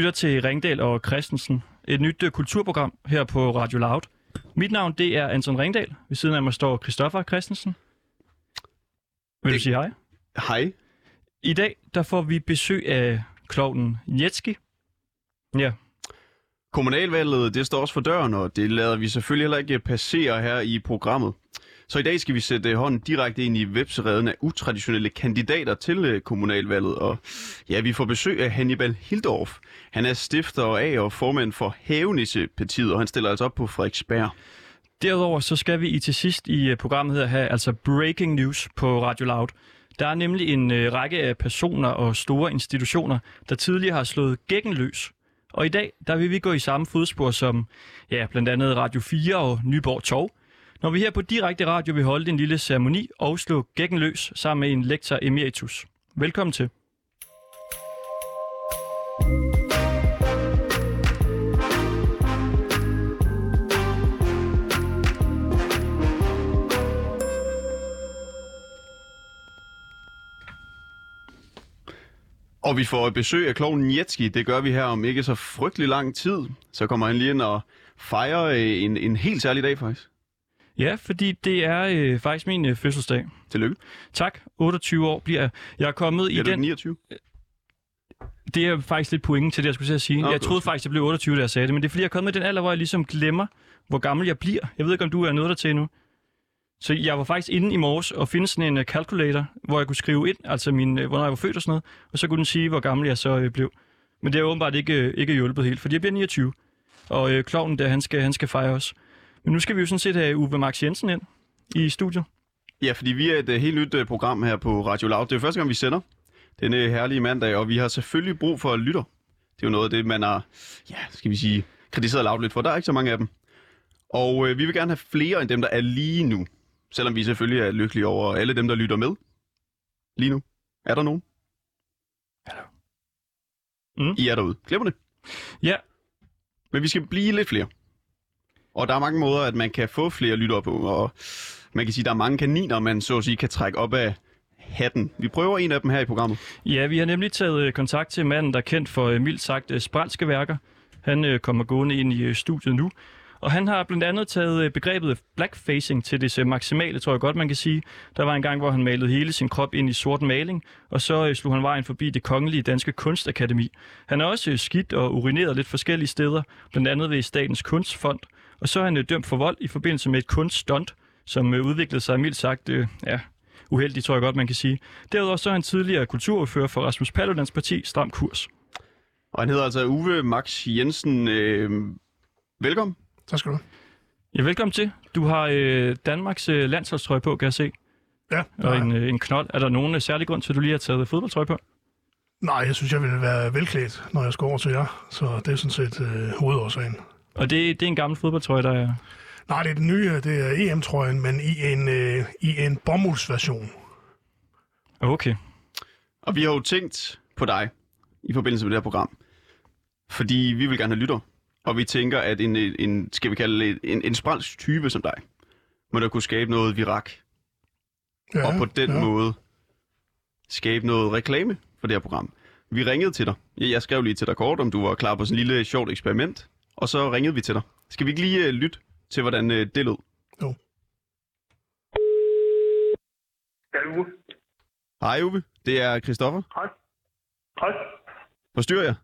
lytter til Ringdal og Christensen, et nyt uh, kulturprogram her på Radio Loud. Mit navn det er Anton Ringdal. Ved siden af mig står Christoffer Christensen. Vil du Det- sige hej? Hej. I dag der får vi besøg af klovnen Jetski. Ja, Kommunalvalget, det står også for døren, og det lader vi selvfølgelig heller ikke passere her i programmet. Så i dag skal vi sætte øh, hånden direkte ind i websereden af utraditionelle kandidater til øh, kommunalvalget. Og ja, vi får besøg af Hannibal Hildorf. Han er stifter af og formand for Havenisse-partiet, og han stiller altså op på Frederiksberg. Derudover så skal vi i til sidst i øh, programmet her have altså breaking news på Radio Loud. Der er nemlig en øh, række af personer og store institutioner, der tidligere har slået gækken løs. Og i dag, der vil vi gå i samme fodspor som ja, blandt andet Radio 4 og Nyborg Torv. Når vi her på direkte radio vil holde en lille ceremoni og slå gækken løs sammen med en lektor emeritus. Velkommen til. Og vi får besøg af kloven Jetski. Det gør vi her om ikke så frygtelig lang tid. Så kommer han lige ind og fejrer øh, en, en helt særlig dag faktisk. Ja, fordi det er øh, faktisk min øh, fødselsdag. Tillykke. Tak. 28 år bliver jeg. Jeg er kommet i Er den... 29? Det er faktisk lidt pointen til det, jeg skulle til at sige. Nå, jeg troede faktisk, jeg blev 28, da jeg sagde det, men det er fordi, jeg er kommet i den alder, hvor jeg ligesom glemmer, hvor gammel jeg bliver. Jeg ved ikke, om du er nået der til endnu. Så jeg var faktisk inde i morges og finde sådan en uh, calculator, hvor jeg kunne skrive ind, altså min, uh, hvornår jeg var født og sådan noget, og så kunne den sige, hvor gammel jeg så uh, blev. Men det har åbenbart ikke, uh, ikke hjulpet helt, fordi jeg bliver 29, og uh, klovnen der, han skal, han skal fejre os. Men nu skal vi jo sådan set have Uwe Max Jensen ind i studiet. Ja, fordi vi er et uh, helt nyt uh, program her på Radio Loud. Det er første gang, vi sender denne herlige mandag, og vi har selvfølgelig brug for lytter. Det er jo noget af det, man har, ja, skal vi sige, kritiseret Loud lidt for. Der er ikke så mange af dem. Og uh, vi vil gerne have flere end dem, der er lige nu. Selvom vi selvfølgelig er lykkelige over alle dem, der lytter med. Lige nu. Er der nogen? Hallo. Mm. I er derude. Glemmer det. Ja, Men vi skal blive lidt flere. Og der er mange måder, at man kan få flere lyttere på, og man kan sige, at der er mange kaniner, man så at sige kan trække op af hatten. Vi prøver en af dem her i programmet. Ja, vi har nemlig taget øh, kontakt til manden, der er kendt for øh, mildt sagt øh, spranske spralske værker. Han kommer gående ind i studiet nu. Og han har blandt andet taget begrebet blackfacing til det maksimale, tror jeg godt, man kan sige. Der var en gang, hvor han malede hele sin krop ind i sort maling, og så slog han vejen forbi det kongelige danske kunstakademi. Han er også skidt og urineret lidt forskellige steder, blandt andet ved Statens Kunstfond. Og så er han øh, dømt for vold i forbindelse med et kunststunt, som øh, udviklede sig mildt sagt, øh, ja, uheldigt, tror jeg godt, man kan sige. Derudover så er han tidligere kulturordfører for Rasmus Paludans parti Stram Kurs. Og han hedder altså Uwe Max Jensen. Øh, velkommen. Tak skal du have. Ja, velkommen til. Du har øh, Danmarks øh, landsholdstrøje på, kan jeg se, Ja, og en, øh, en knold. Er der nogen øh, særlig grund til, at du lige har taget fodboldtrøje på? nej, jeg synes, jeg vil være velklædt, når jeg skal over til jer. Så det er sådan set øh, hovedårsagen. Og det, det er en gammel fodboldtrøje, der er... Nej, det er den nye, det er EM-trøjen, men i en, øh, i en bomuldsversion. Okay. Og vi har jo tænkt på dig i forbindelse med det her program. Fordi vi vil gerne have lytter. Og vi tænker, at en, en skal vi kalde det, en, en spralsk type som dig, må der kunne skabe noget virak. Ja, og på den ja. måde skabe noget reklame for det her program. Vi ringede til dig. Jeg jeg skrev lige til dig kort, om du var klar på sådan en lille sjovt eksperiment. Og så ringede vi til dig. Skal vi ikke lige uh, lytte til, hvordan uh, det lød? Jo. Ja, du. Hej Uwe, det er Christoffer. Hej. Hej. Forstyrrer jeg?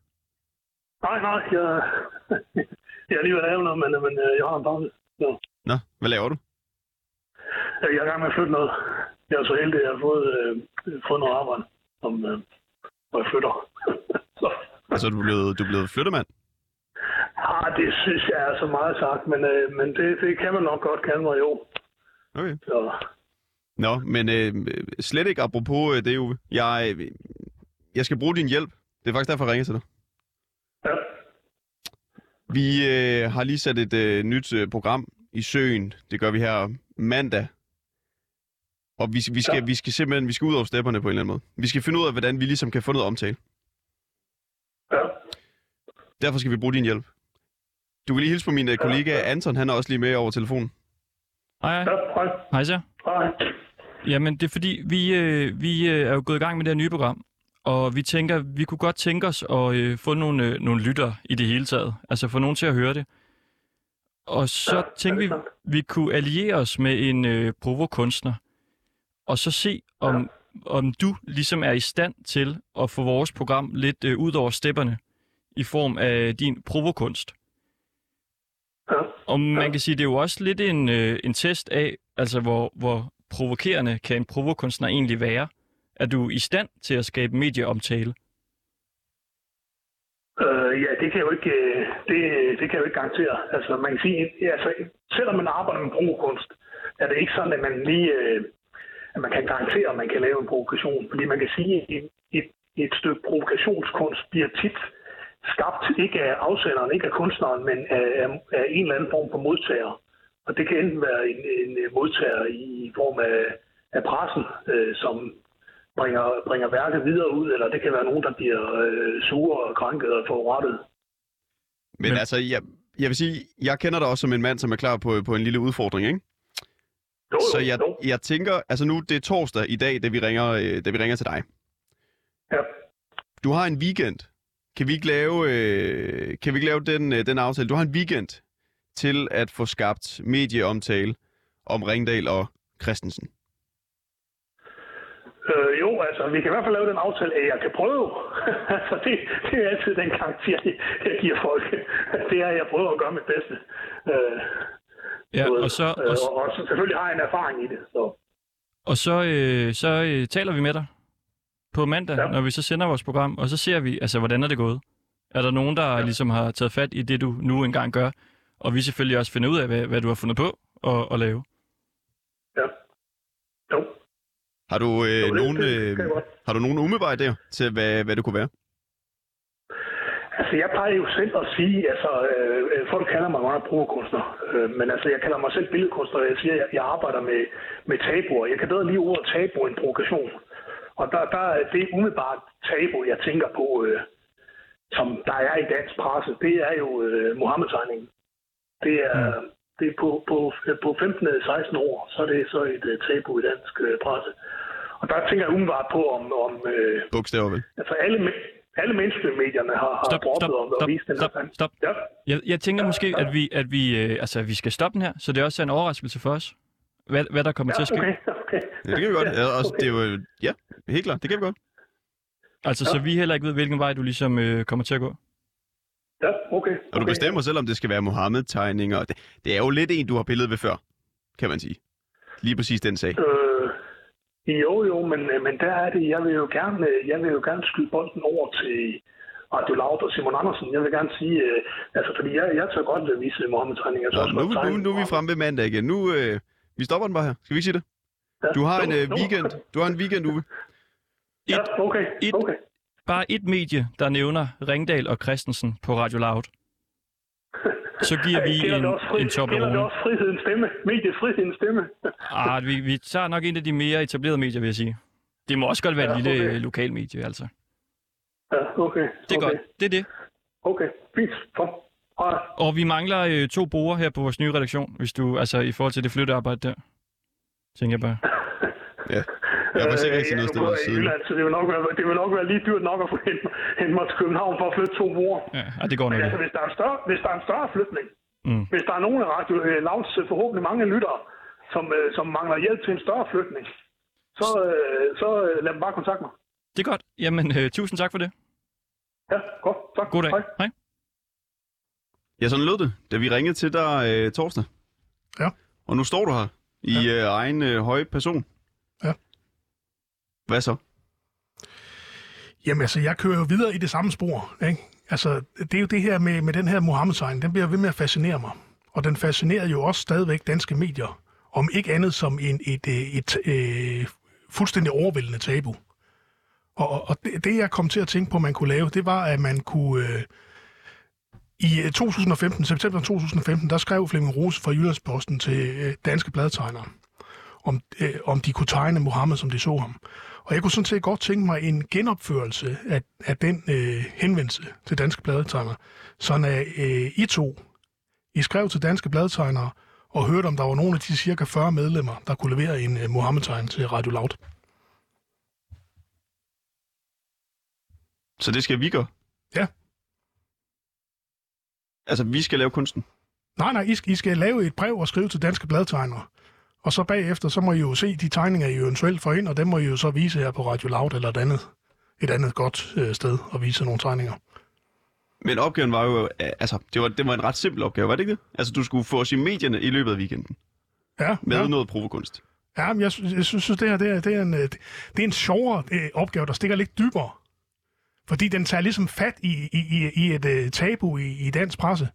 Nej, nej, jeg, jeg er lige ved at lave noget, men, men øh, jeg har en pause. Så, Nå, hvad laver du? øh, jeg er i gang med at flytte noget. Jeg er så heldig, at jeg har fået, øh, fået noget arbejde, som, øh, hvor jeg flytter. så, Altså, du er blevet, du er blevet flyttemand? Ah, det synes jeg er så meget sagt, men, øh, men det, det kan man nok godt kalde mig jo. Okay. Så, Nå, men øh, slet ikke apropos øh, det, Uwe. Jeg, øh, jeg skal bruge din hjælp. Det er faktisk derfor, jeg ringer til dig. ja. Vi øh, har lige sat et øh, nyt øh, program i søen. Det gør vi her mandag. Og vi, vi, skal, Ja. vi skal simpelthen vi skal ud over stepperne på en eller anden måde. Vi skal finde ud af, hvordan vi ligesom kan få noget omtale. Ja. Derfor skal vi bruge din hjælp. Du kan lige hilse på min øh, kollega Anton, han er også lige med over telefonen. Hej, hej. Ja, hej. Hej så. Hej. Jamen, det er fordi, vi, øh, vi øh, er jo gået i gang med det her nye program. Og vi tænker, vi kunne godt tænke os at øh, få nogle, øh, nogle lytter i det hele taget. Altså få nogen til at høre det. Og så Ja, tænkte ja, vi, vi kunne alliere os med en øh, provokunstner. Og så se, om, om du ligesom er i stand til at få vores program lidt øh, ud over stepperne i form af din provokunst. Ja. Og man kan sige, det er jo også lidt en, øh, en test af, altså hvor, hvor provokerende kan en provokunstner egentlig være. Er du i stand til at skabe medieomtale? Øh, ja, det kan jeg jo ikke, øh, det, det kan jeg jo ikke garantere. Altså, man kan sige, ja, altså, selvom man arbejder med provokunst, er det ikke sådan, at man lige, øh, at man kan garantere, at man kan lave en provokation. Fordi man kan sige, at et, et, et stykke provokationskunst bliver tit skabt ikke af afsenderen, ikke af kunstneren, men af, af, en eller anden form for modtager. Og det kan enten være en, en modtager i form af, af pressen, øh, som bringer, bringer værket videre ud, eller det kan være nogen, der bliver øh, sure og krænket og forurettet. Men, altså, jeg, jeg vil sige, jeg kender dig også som en mand, som er klar på, på en lille udfordring, ikke? Jo, Så jeg, jo. jeg tænker, altså nu, det er torsdag i dag, da vi ringer, øh, da vi ringer til dig. Ja. Du har en weekend. Kan vi ikke lave, øh, kan vi ikke lave den, øh, den aftale? Du har en weekend til at få skabt medieomtale om Ringdal og Christensen. Øh, jo, altså, vi kan i hvert fald lave den aftale, at jeg kan prøve. altså, det, det er altid den karakter, jeg, jeg giver folk. det er, at jeg prøver at gøre mit bedste. Øh, Ja, og så, øh, og, og, og så selvfølgelig har jeg en erfaring i det. Så. og så, øh, så øh, taler vi med dig på mandag, ja. Når vi så sender vores program, og så ser vi, altså, hvordan er det gået. Er der nogen, der ja. ligesom har taget fat i det, du nu engang gør? Og vi selvfølgelig også finder ud af, hvad, hvad du har fundet på at, at lave. Ja. Jo, Har du, øh, jo nogen, det, øh, godt. har du nogen umiddelbare idéer til, hvad, hvad det kunne være? Altså, jeg plejer jo selv at sige, altså, øh, øh, folk kalder mig meget provokunstner, øh, men altså, jeg kalder mig selv billedkunstner, og jeg siger, at jeg, jeg arbejder med, med tabuer. Jeg kan bedre lige ordet tabu end provokation. Og der, der er det umiddelbart tabu, jeg tænker på, øh, som der er i dansk presse, det er jo øh, Mohammed-tegningen. Det er, mm. det er på, på, på 15-16 år, så er det så et øh, tabu i dansk øh, presse. Og der tænker jeg umiddelbart på, om, om øh, Bogstaver vel? altså alle, alle mainstream-medierne har, har Stop, droppet stop, om at stop, vise den stop, her stop. Ja. Jeg, jeg tænker Ja, måske, ja. at vi, at vi, øh, altså, vi skal stoppe den her, så det også er en overraskelse for os, hvad, hvad der kommer til at ske. okay. Ja, det kan vi godt. Ja, også, okay. det er jo, ja, helt klart. Det kan vi godt. Altså, så vi heller ikke ved, hvilken vej du ligesom øh, kommer til at gå. Ja, okay. Og du okay. bestemmer selv, om det skal være Mohammed-tegninger. Det, det er jo lidt en, du har pillet ved før, kan man sige. Lige præcis den sag. Øh, jo, jo, men, øh, men der er det, jeg vil jo gerne, øh, jeg vil jo gerne skyde bolden over til Radio Loud og Simon Andersen. Jeg vil gerne sige, øh, altså fordi jeg, jeg tør godt vise tør Nå, også nu, nu, nu er vi fremme ved mandag igen. Nu, øh, vi stopper den bare her. Skal vi ikke sige det? Du har en øh, weekend. Du har en weekend, Uwe. Ja, okay, et- okay. Bare et medie, der nævner Ringdal og Christensen på Radio Loud. Så giver vi en, fri- en Gælder det også frihedens stemme? Mediefrihedens stemme? Ah, vi, vi tager nok en af de mere etablerede medier, vil jeg sige. Det må også godt være et Ja, lille okay. okay. lokalmedie, altså. Ja, okay. Det er okay. godt. Det er det. Okay, fint. Kom. Hej. Og vi mangler øh, to borer her på vores nye redaktion, hvis du, altså i forhold til det flyttearbejde der. Tænker jeg bare. Ja. Jeg var sikkert ikke Øh, noget ja, sted i siden. Jylland, så det vil, nok være, det vil nok være lige dyrt nok at få hente, hente mig til København for at flytte to brugere. Ja, det går nok Men altså, hvis der er en større, hvis der er en større flytning, Mm. hvis der er nogen af Radio øh, Louds øh, forhåbentlig mange lyttere, som, øh, som mangler hjælp til en større flytning, så, øh, så øh, lad dem bare kontakte mig. Det er godt. Jamen, øh, tusind tak for det. Ja, godt. Tak. God dag. Hej. Hej. Ja, sådan lød det, da vi ringede til dig øh, torsdag. Ja. Og nu står du her i øh, egen øh, høje person. Hvad så? Jamen altså, jeg kører jo videre i det samme spor. Ikke? Altså, det er jo det her med, med den her Mohammed-tegn, den bliver ved med at fascinere mig. Og den fascinerer jo også stadigvæk danske medier, om ikke andet som en, et, øh, et, et, et fuldstændig overvældende tabu. Og, og- det, det, jeg kom til at tænke på, man kunne lave, det var, at man kunne... Øh, I øh, 2015, september 2015, der skrev Flemming Rose fra Jyllandsposten til øh, danske bladtegnere, om, øh, om de kunne tegne Mohammed, som de så ham. Og jeg kunne sådan set godt tænke mig en genopførelse af, af den øh, henvendelse til danske bladtegnere, sådan at øh, I to, I skrev til danske bladtegnere og hørte, om der var nogle af de cirka 40 medlemmer, der kunne levere en øh, Mohammed-tegn til Radio Loud. Så det skal vi gøre? Ja. Altså, vi skal lave kunsten? Nej, nej, I skal, I skal lave et brev og skrive til danske bladtegnere. Og så bagefter, så må I jo se de tegninger, I eventuelt får ind, og dem må I jo så vise her på Radio Loud eller et andet, et andet godt øh, sted at vise nogle tegninger. Men opgaven var jo, øh, altså, det var, det var en ret simpel opgave, var det ikke det? Altså, du skulle få os i medierne i løbet af weekenden Ja, med ja. noget provokunst. ja men jeg, jeg synes, det her det er, det er en, øh, det er en sjovere øh, opgave, der stikker lidt dybere. Fordi den tager ligesom fat i, i, i, i et øh, tabu i, i dansk presse.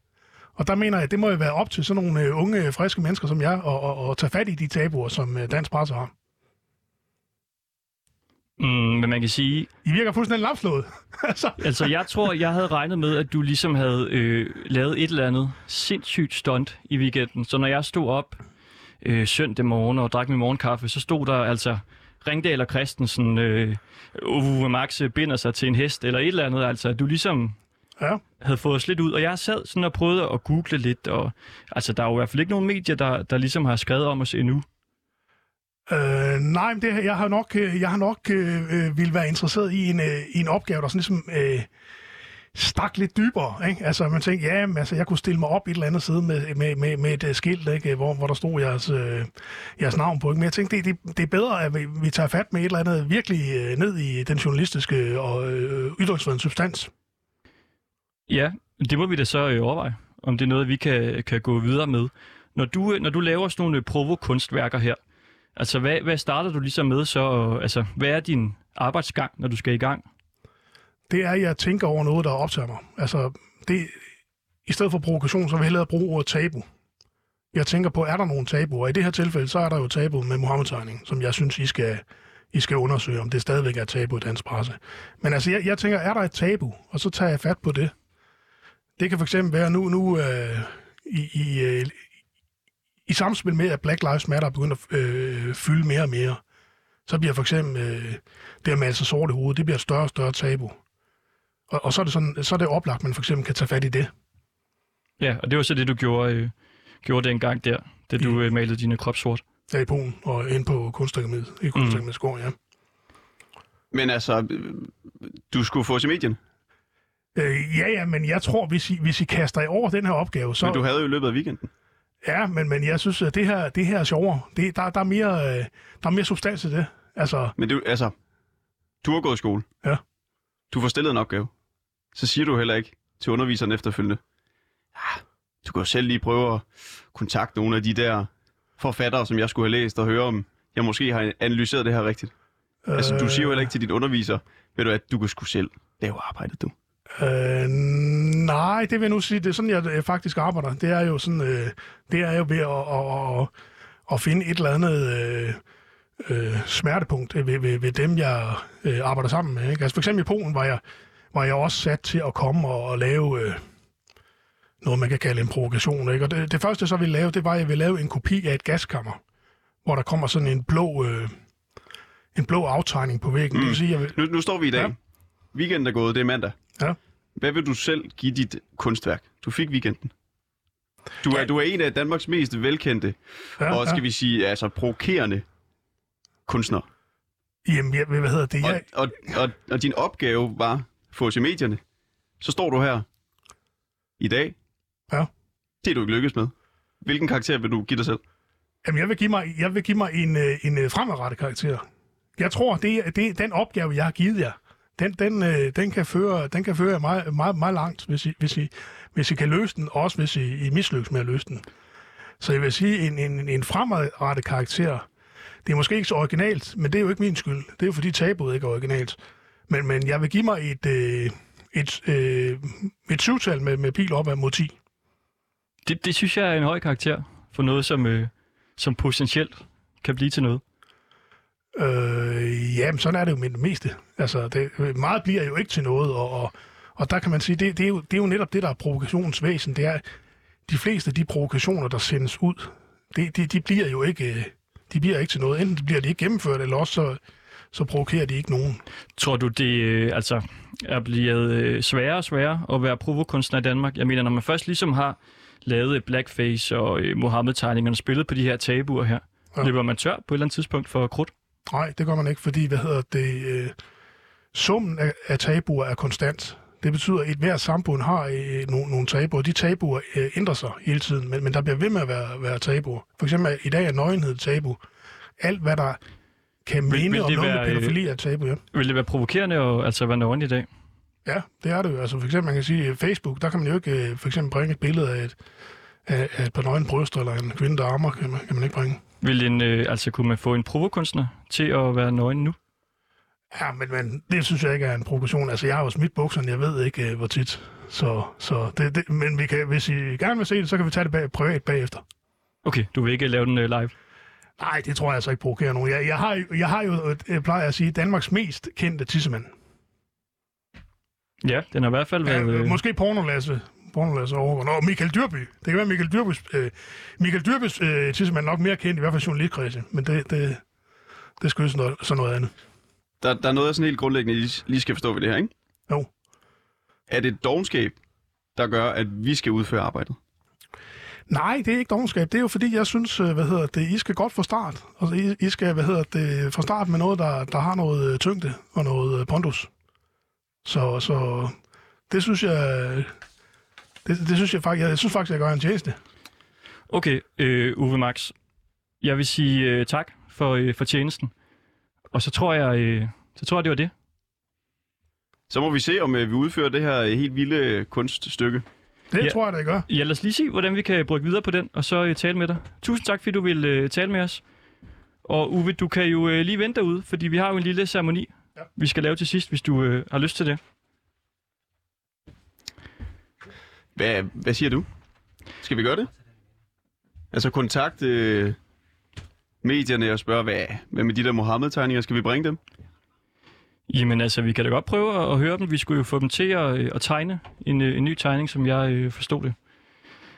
Og der mener jeg, at det må jo være op til sådan nogle øh, unge, friske mennesker som jeg, at, at, at tage fat i de tabuer, som øh, dansk presse har. Mm, men man kan sige, I virker fuldstændig lamslået. altså, altså jeg tror, jeg havde regnet med, at du ligesom havde øh, lavet et eller andet sindssygt stunt i weekenden. Så når jeg stod op øh, søndag morgen og drak min morgenkaffe, så stod der altså Ringdal og Christensen, øh, uh, Max binder sig til en hest, eller et eller andet. Altså, du ligesom ja. havde fået os lidt ud. Og jeg sad sådan og prøvede at google lidt, og altså, der er jo i hvert fald ikke nogen medier, der, der ligesom har skrevet om os endnu. Øh, nej, men det, jeg har nok, øh, jeg har nok øh, øh, vil være interesseret i en, øh, i en opgave, der sådan ligesom øh, stak lidt dybere. Ikke? Altså, man tænkte, ja, men, altså, jeg kunne stille mig op et eller andet sted med, med, med, med et øh, skilt, ikke? Hvor, hvor der stod jeres, øh, jeres navn på. Ikke? Men jeg tænkte, det, det, det er bedre, at vi, vi tager fat med et eller andet virkelig øh, ned i den journalistiske og øh, ytringsfrihedens substans. Ja, det må vi da så øh, overveje, om det er noget, vi kan, kan gå videre med. Når du, øh, når du laver sådan nogle provokunstværker provo-kunstværker her, altså hvad, hvad starter du ligesom med så? Altså, hvad er din arbejdsgang, når du skal i gang? det er, at jeg tænker over noget, der optager mig. Altså, det, i stedet for provokation, så vil jeg hellere bruge ordet tabu. Jeg tænker på, er der nogle tabuer? I det her tilfælde, så er der jo tabu med Mohammed-tegning, som jeg synes, I skal, I skal undersøge, om det stadigvæk er tabu i dansk presse. Men altså, jeg, jeg tænker, er der et tabu? Og så tager jeg fat på det. Det kan fx være nu, nu øh, i, i, øh, i samspil med, at Black Lives Matter er begyndt at øh, fylde mere og mere, så bliver for eksempel øh, det at male sig sort i hovedet, det bliver et større og større tabu. Og, og så, er det sådan, så er det oplagt, at man for eksempel kan tage fat i det. Ja, og det var så det, du gjorde, øh, gjorde dengang der, da du øh, malede dine krop sort. Der i Polen og ind på kunstakademiet, i kunstakademiets gård, ja. Men altså, øh, du skulle få os i medierne. Øh, ja, ja, men jeg tror, hvis I, hvis I kaster jer over den her opgave, så... Men du havde jo i løbet af weekenden. Ja, men, men jeg synes, at det her, det her er sjovere. Det, der, der, er mere, øh, der er mere substans i det. Altså, Men du, altså, du har gået i skole. Ja. Du får stillet en opgave. Så siger du heller ikke til underviseren efterfølgende, ah, du kan jo selv lige prøve at kontakte nogle af de der forfattere, som jeg skulle have læst og høre om, jeg måske har analyseret det her rigtigt. Øh... Altså, du siger jo heller ikke til din underviser, ved du at du kan sgu selv lave arbejdet, du. Øh, nej, det vil jeg nu sige, det er sådan, jeg faktisk arbejder. Det er jo sådan, øh, det er jo ved at, at, at, at finde et eller andet øh, øh, smertepunkt ved, ved, ved dem, jeg øh, arbejder sammen med. Ikke? Altså for eksempel i Polen var jeg, var jeg også sat til at komme og, og lave øh, noget, man kan kalde en provokation. Ikke? Og det, det første, jeg så ville lave, det var, at jeg ville lave en kopi af et gaskammer, hvor der kommer sådan en blå, øh, en blå aftegning på væggen. Mm. Det vil sige, jeg vil, Nu, nu står vi i dag. Ja. Ja. Weekenden er gået, det er mandag. Ja. Hvad vil du selv give dit kunstværk? Du fik weekenden. Du er, Ja. du er en af Danmarks mest velkendte ja, og skal vi sige, altså provokerende kunstnere. Jamen, jeg, hvad hedder det? Og, Jeg, og, og, og din opgave var at få os i medierne. Så står du her i dag. Ja. Det er du ikke lykkes med. Hvilken karakter vil du give dig selv? Jamen, jeg vil give mig, jeg vil give mig en, øh, en øh, fremadrettet karakter. Jeg tror, det er, det er den opgave, jeg har givet jer. Den, den, øh, den kan føre, den kan føre meget, meget, meget langt, hvis I, hvis, I, hvis I kan løse den, og også hvis I, I mislykkes med at løse den. Så jeg vil sige, en, en, en fremadrettet karakter, det er måske ikke så originalt, men det er jo ikke min skyld. Det er jo fordi tabuet ikke er originalt. Men, men jeg vil give mig et, øh, et, øh, et syvtal med, med pil op ad mod 10. Det, det synes jeg er en høj karakter for noget, som, øh, som potentielt kan blive til noget. Øh, ja, men sådan er det jo med det meste. Altså, det, meget bliver jo ikke til noget, og, og, og der kan man sige, det, det, er jo, det er jo netop det, der er provokationens væsen. Det er, de fleste af de provokationer, der sendes ud, det, de, de bliver jo ikke, øh, de bliver ikke til noget. Enten bliver de ikke gennemført, eller også så, så provokerer de ikke nogen. Tror du, det øh, altså, er blevet øh, sværere og sværere at være provokunstner i Danmark? Jeg mener, når man først ligesom har lavet blackface og Mohammed-tegningerne, spillet på de her tabuer her, ja. løber man tør på et eller andet tidspunkt for krudt? Nej, det gør man ikke, fordi, hvad hedder det, øh, summen af, af tabuer er konstant. Det betyder, at et hvert samfund har øh, nogle, nogle tabuer. De tabuer øh, ændrer sig hele tiden, men, men der bliver ved med at være, være tabuer. For eksempel i dag er nøgenhed tabu. Alt, hvad der kan Vil- minde vil om noget være, med pædofili, er tabu, ja. Vil det være provokerende at altså være nøgen i dag? Ja, det er det jo. Altså for eksempel, man kan sige, at Facebook, der kan man jo ikke øh, for eksempel bringe et billede af et, af, af et par nøgne bryster, eller en kvinde, der armer, kan man, kan man ikke bringe. Vil en, øh, altså kunne man få en provokunstner til at være nøgen nu? Ja, men, men det synes jeg ikke er en provokation. Altså, jeg har jo smidt bukserne, jeg ved ikke, øh, hvor tit. Så, så det, det, men vi kan, hvis I gerne vil se det, så kan vi tage det bag, privat bagefter. Okay, du vil ikke lave den øh, live? Nej, det tror jeg altså ikke provokerer nogen. Jeg, jeg, har, jeg har jo, jeg plejer at sige, Danmarks mest kendte tissemand. Ja, den har i hvert fald Ja, været... Øh, måske Pornolasse. Pornolasse overgår. Nå, Michael Dyrby. Det kan være, Michael Dyrbys, øh, Michael Dyrbys øh, tissemand er nok mere kendt, i hvert fald journalistkredse. Men det, det, det skyldes noget, så noget andet. Der, der er noget, jeg sådan helt grundlæggende lige, lige skal forstå ved det her, ikke? Jo. Er det dogenskab, der gør, at vi skal udføre arbejdet? Nej, det er ikke dogenskab. Det er jo fordi, jeg synes, øh, hvad hedder det, I skal godt fra start. Altså, I, I skal, hvad hedder det, fra start med noget, der, der har noget øh, tyngde og noget øh, pondus. Så, så det synes jeg, det, det synes jeg faktisk, jeg, jeg synes faktisk, jeg gør en tjeneste. Okay, øh, Uwe Max. Jeg vil sige øh, tak for, øh, for tjenesten. Og så tror jeg, øh, så tror jeg, det var det. Så må vi se, om øh, vi udfører det her øh, helt vilde øh, kunststykke. Det Ja. ja. tror jeg, det gør. Ja, lad os lige se, hvordan vi kan brygge videre på den, og så øh, tale med dig. Tusind tak, fordi du vil øh, tale med os. Og Uwe, du kan jo øh, lige vente derude, fordi vi har jo en lille ceremoni, Ja. vi skal lave til sidst, hvis du øh, har lyst til det. Hvad, hvad siger du? Skal vi gøre det? Altså kontakte øh, medierne og spørge, hvad, hvad med de der Mohammed-tegninger? Skal vi bringe dem? Jamen altså, vi kan da godt prøve at, høre dem. Vi skulle jo få dem til at, øh, at tegne en, øh, en ny tegning, som jeg øh, forstod det.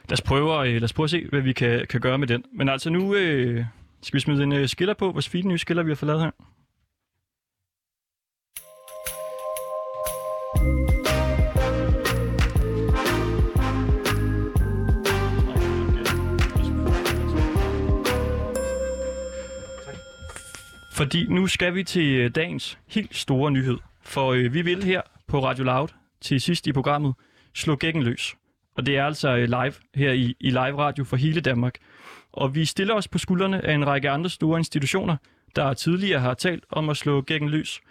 Lad os, prøve, øh, lad os prøve at se, hvad vi kan, kan gøre med den. Men altså nu øh, skal vi smide en øh, skiller på. Vores fine nye skiller vi har fået lavet her. Fordi nu skal vi til øh, dagens helt store nyhed. For øh, vi vil her på Radio Loud til sidst i programmet slå gækken løs. Og det er altså øh, live her i, i live radio for hele Danmark. Og vi stiller os på skuldrene af en række andre store institutioner, der tidligere har talt om at slå gækken løs.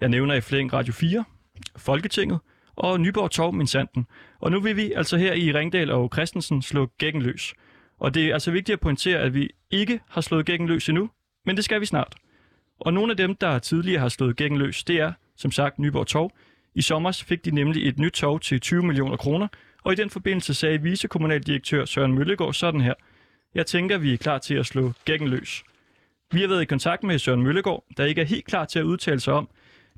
Jeg nævner i flæng Radio 4, Folketinget og Nyborg Torv Minsanden. Og nu vil vi altså her i Ringdal og Christensen slå gækken løs. Og det er altså vigtigt at pointere, at vi ikke har slået gækken løs endnu, men det skal vi snart. Og nogle af dem, der tidligere har slået gækken løs, det er, som sagt, Nyborg Torv. I sommer fik de nemlig et nyt tog til 20 millioner kroner, og i den forbindelse sagde vicekommunaldirektør Søren Møllegaard sådan her. Jeg tænker, vi er klar til at slå gækken løs. Vi har været i kontakt med Søren Møllegaard, der ikke er helt klar til at udtale sig om,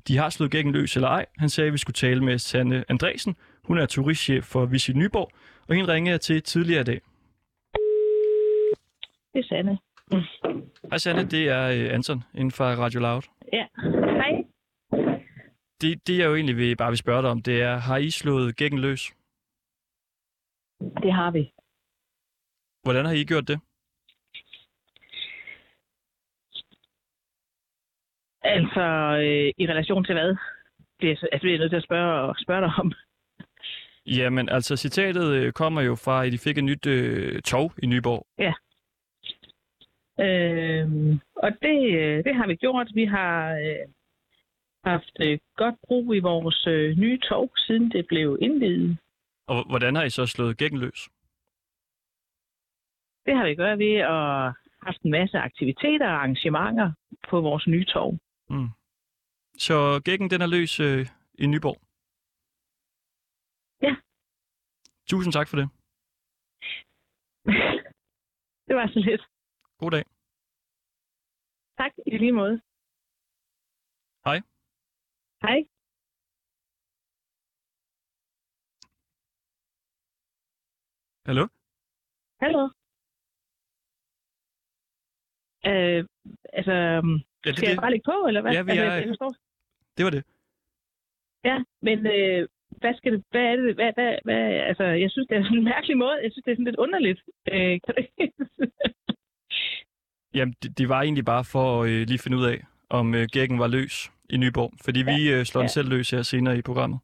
de har slået gækken løs eller ej. Han sagde, at vi skulle tale med Sanne Andresen. Hun er turistchef for Visit Nyborg, og hende ringede jeg til tidligere i dag. Det er Sanne. Hej Sanne, det er øh, Anton inden for Radio Loud. Ja. Hej. Det, det jeg jo egentlig vil, bare vil spørge dig om, det er, har I slået gækken løs? Det har vi. Hvordan har I gjort det? Altså, øh, i relation til hvad? Det er, altså, det er nødt til at spørge, spørge dig om. Jamen, altså citatet øh, kommer jo fra, at I fik et nyt øh, tog i Nyborg. Øh, og det, øh, det har vi gjort. Vi har øh, haft øh, godt brug i vores øh, nye tog, siden det blev indvidet. Og hvordan har I så slået gækken løs? Det har vi gjort ved at haft en masse aktiviteter og arrangementer på vores nye tog. Mm. Så gækken, den er løs øh, i Nyborg? Ja. Tusind tak for det. det var så lidt. God dag. Tak i lige måde. Hej. Hej. Hallo? Hallo. Øh, altså, Ja, det, skal jeg det, bare lægge på, eller hvad? Ja, vi altså, er- jeg forstår. det var det. Ja, men øh, hvad skal det, hvad er det, hvad, hvad, hvad, altså, jeg synes, det er sådan en mærkelig måde. Jeg synes, det er sådan lidt underligt. Øh, kan det Jamen, det, det var egentlig bare for at øh, lige finde ud af, om øh, gækken var løs. i Nyborg, fordi vi øh, slår ja. den selv løs her senere i programmet.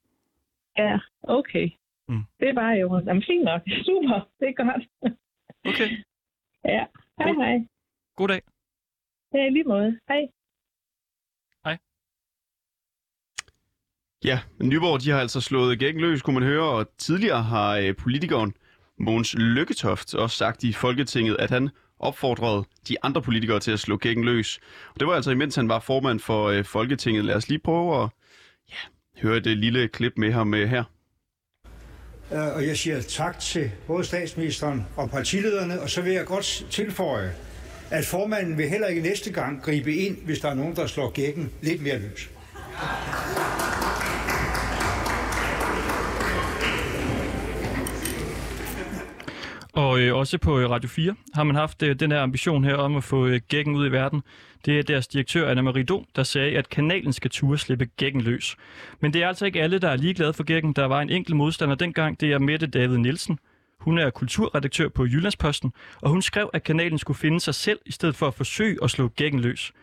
Ja, okay. Mm. Det var jo... Jamen, fint nok. Super. Det er godt. Okay, ja. Hej, God- hej. god dag. Ja, i lige måde. Hej. Ja, Nyborg de har altså slået gækken løs, kunne man høre, og tidligere har øh, politikeren Mogens Lykketoft også sagt i Folketinget, at han opfordrede de andre politikere til at slå gækken løs. Og det var altså imens han var formand for øh, Folketinget. Lad os lige prøve at ja, høre et lille klip med ham øh, her. Øh, og jeg siger tak til både statsministeren og partilederne, og så vil jeg godt tilføje, at formanden vil heller ikke næste gang gribe ind, hvis der er nogen, der slår gækken lidt mere løs. Og øh, også på øh, Radio 4 har man haft øh, den her ambition her om at få øh, gækken ud i verden. Det er deres direktør, Anna-Marie Do, der sagde, at kanalen skal turde slippe gækken løs. Men det er altså ikke alle, der er ligeglade for gækken. Der var en enkelt modstander dengang, det er Mette David Nielsen. Hun er kulturredaktør på Jyllandsposten, og hun skrev, at kanalen skulle finde sig selv, i stedet for at forsøge at slå gækken løs.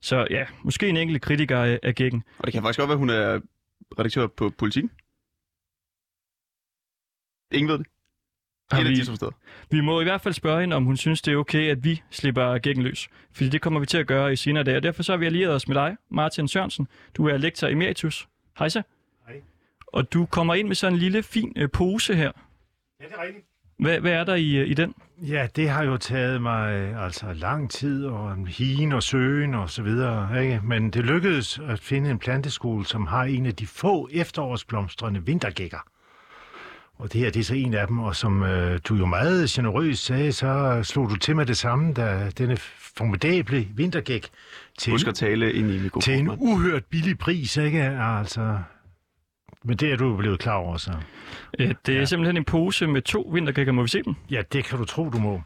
Så ja, måske en enkelt kritiker af, af gækken. Og det kan faktisk godt være, at hun er redaktør på Politiken. Ingen ved det. Har Helt af vi- de to steder. Vi må i hvert fald spørge hende, om hun synes, det er okay, at vi slipper gækken løs. Fordi det kommer vi til at gøre i senere dage. Og derfor så har vi allieret os med dig, Martin Sørensen. Du er lektor emeritus. Hej så. Hej. Og du kommer ind med sådan en lille fin øh, pose her. Ja, det er rigtigt. Hvad, hvad er der i, øh, i den? Ja, det har jo taget mig øh, altså lang tid og en hien og søgen og så videre. Ikke? Men det lykkedes at finde en planteskole, som har en af de få efterårsblomstrende vintergækker. Og det her, det er så en af dem, og som øh, du jo meget generøst sagde, så slog du til med det samme, da denne formidable vintergæk til, Husk at tale ind i til en mikrofonen. uhørt billig pris, ikke? Altså, men det er du jo blevet klar over, så. Øh, det er Ja. ja. simpelthen en pose med to vintergækker. Må vi se dem? Ja, det kan du tro, du må.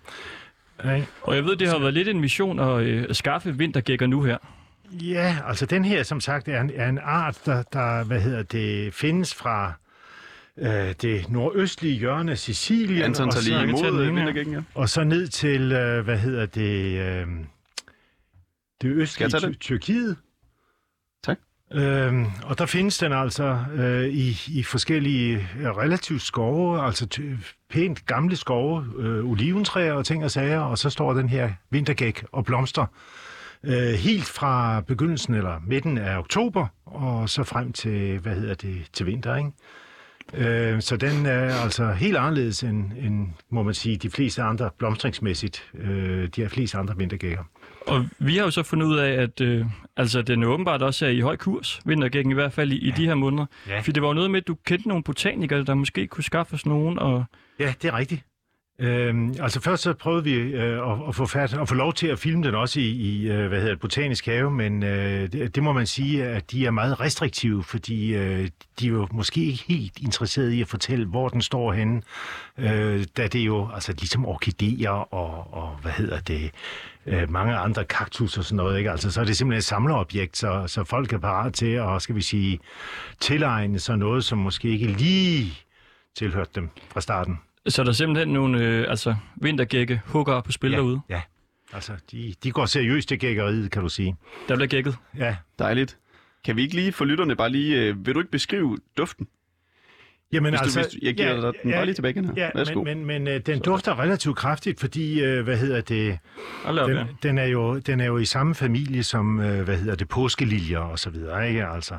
Ikke? Og jeg ved, det har været lidt en mission at, øh, at skaffe vintergækker nu her. Ja, altså den her, som sagt, er en, er en art, der, der hvad hedder det, findes fra øh, det nordøstlige hjørne af Sicilien, Anton og, tager lige imod øh, vintergækken, ja. og så ned til, øh, hvad hedder det, øh, det østlige Ty- Tyrkiet. Tak. Øhm, og der findes den altså øh, i, i forskellige øh, relativt skove, altså pænt gamle skove, øh, oliventræer og ting og sager, og så står den her vintergæk og blomster øh, helt fra begyndelsen eller midten af oktober, og så frem til, hvad hedder det, til vinter, ikke? Øh, så den er altså helt anderledes end, end, må man sige, de fleste andre blomstringsmæssigt, øh, de her fleste andre vintergækker. Og vi har jo så fundet ud af, at øh, altså, den åbenbart også er i høj kurs, vintergækken i hvert fald i, i de her måneder. Ja. For det var jo noget med, at du kendte nogle botanikere, der måske kunne skaffe os nogen, og Ja, det er rigtigt. Øhm, altså først så prøvede vi øh, at, at, få fat, at få lov til at filme den også i, i øh, hvad hedder det, botanisk have, men øh, det, det må man sige, at de er meget restriktive, fordi øh, de er jo måske ikke helt interesserede i at fortælle, hvor den står henne, øh, da det er jo altså ligesom orkideer og, og hvad hedder det, øh, mange andre kaktus og sådan noget, ikke? Altså så er det simpelthen et samlerobjekt, så, så folk er parat til at, skal vi sige, tilegne sig noget, som måske ikke lige tilhørte dem fra starten så er der simpelthen nogle øh, altså, vintergække hugger på spil ja, derude. Ja, altså de, de går seriøst til gækkeriet, kan du sige. Der bliver gækket. Ja. Dejligt. Kan vi ikke lige for lytterne bare lige... Øh, vil du ikke beskrive duften? Jamen, Hvis du, hvis du, jeg giver dig den bare lige tilbage igen her. Ja, Værsgo. men, men, men øh, den dufter relativt kraftigt, fordi, øh, hvad hedder det, ja. den, den, er jo, den er jo i samme familie som, øh, hvad hedder det, påskeliljer og så videre, ikke altså.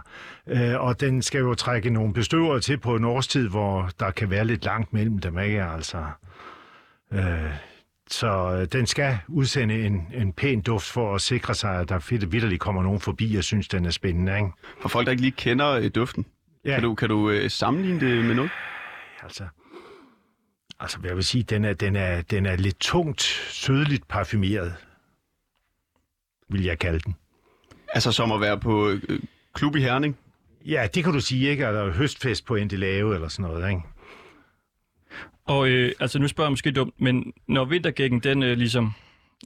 Øh, og den skal jo trække nogle bestøvere til på en årstid, hvor der kan være lidt langt mellem dem, ikke altså. Øh, så øh, den skal udsende en, en pæn duft for at sikre sig, at der fedt vidderligt kommer nogen forbi og synes, den er spændende, ikke? For folk, der ikke lige kender øh, duften, Ja. kan du, kan du øh, sammenligne det med noget? Altså, altså hvad jeg vil sige, den er, den er, den er lidt tungt, sødligt parfumeret, vil jeg kalde den. Altså som at være på øh, klub i Herning. Ja, det kan du sige, ikke? Eller høstfest på Endelave eller sådan noget, ikke? Og øh, altså, nu spørger jeg måske dumt, men når vintergækken den øh, ligesom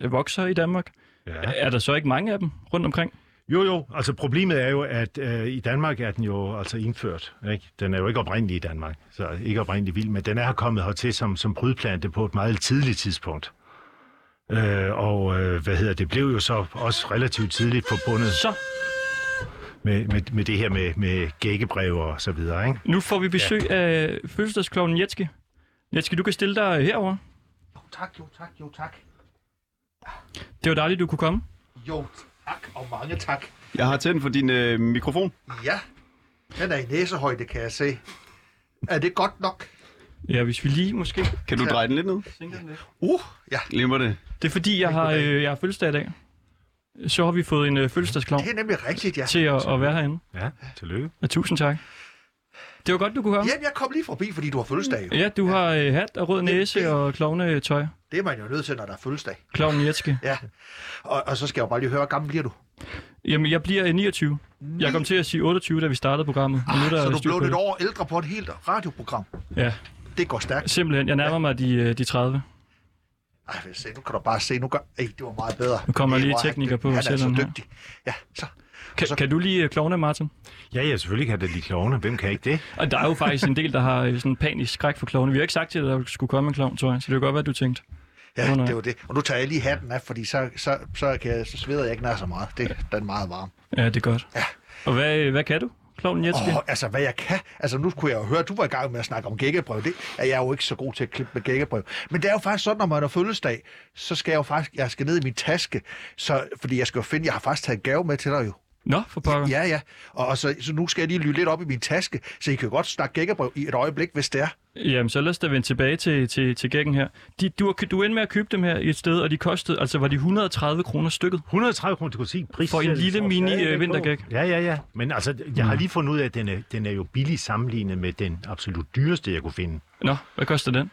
øh, vokser i Danmark, Ja. er der så ikke mange af dem rundt omkring? Jo, jo. Altså problemet er jo, at øh, i Danmark er den jo altså indført. Ikke? Den er jo ikke oprindelig i Danmark, så ikke oprindelig vild, men den er kommet hertil som, som prydplante på et meget tidligt tidspunkt. Øh, og øh, hvad hedder det, blev jo så også relativt tidligt forbundet Så, med, med, med det her med, med gækkebrev og så videre, ikke? Nu får vi besøg ja. af fødselsdagsklovnen Jetski. Jetski, du kan stille dig herover. Jo tak, jo tak, jo tak. Det var dejligt, du kunne komme. Jo tak, og mange tak. Jeg har tændt for din øh, mikrofon. Ja, den er i næsehøjde, kan jeg se. Er det godt nok? Ja, hvis vi lige måske... Kan du Ja. dreje den lidt ned? Uh, ja, Glemmer det. Det er fordi, jeg har, øh, jeg har fødselsdag i dag. Så har vi fået en øh, fødselsdagsklovn det er nemlig rigtigt, ja. til at, at være herinde. Ja, tillykke. Ja, tusind tak. Det var godt, du kunne komme. Jamen, jeg kom lige forbi, fordi du har fødselsdag. jo. Ja, du har øh, hat og rød næse og klovnetøj. Det er man jo nødt til, når der er fødselsdag. Klovnen Jetske. Ja, og, og så skal jeg jo bare lige høre, hvor gammel bliver du? Jamen, jeg bliver øh, 29. Jeg kom til at sige 28, da vi startede programmet. men nu er der Ah, så du blev det. år ældre på et helt radioprogram. Ja, Det går stærkt. simpelthen. Jeg nærmer mig de, øh, de 30. Ej, se, nu kan du bare se, nu gør... Ej, det var meget bedre. Nu kommer lige er tekniker på Han er så dygtig. Ja, så. Kan, kan du lige øh, klovne, Martin? Ja, ja, selvfølgelig kan det lige klovne. Hvem kan ikke det? Og der er jo faktisk en del, der har øh, sådan en panisk skræk for klovne. Vi har ikke sagt til dig, at der skulle komme en klovn, tror jeg. Så det kan godt være, du tænkte. Ja, det var det. Og nu tager jeg lige hatten af, fordi så, så, så, kan jeg, så sveder jeg ikke nær så meget. Det, den er meget varm. Ja, det er godt. Ja. Og hvad, øh, hvad kan du, klovnen Jetske? Åh, altså, hvad jeg kan. Altså, nu kunne jeg jo høre, at du var i gang med at snakke om gækkebrev. Det er jeg jo ikke så god til at klippe med gækkebrev. Men det er jo faktisk sådan, når man har fødselsdag, så skal jeg jo faktisk, jeg skal ned i min taske, så, fordi jeg skal jo finde, jeg har faktisk taget en gave med til dig jo. Nå, for pokker. Ja, ja. Og, og så, så, nu skal jeg lige lytte lidt op i min taske, så I kan godt snakke gækkebrev i et øjeblik, hvis det er. Jamen, så lad os da vende tilbage til, til, til gækken her. De, du, har- du endte med at købe dem her i et sted, og de kostede, altså var de 130 kroner stykket? 130 kroner, du kunne se pris. For en lille mini, øh, vintergæk. Ja, ja, ja. Men altså, jeg har lige fundet ud af, at den er, den er jo billig sammenlignet med den absolut dyreste, jeg kunne finde. Nå, hvad koster den?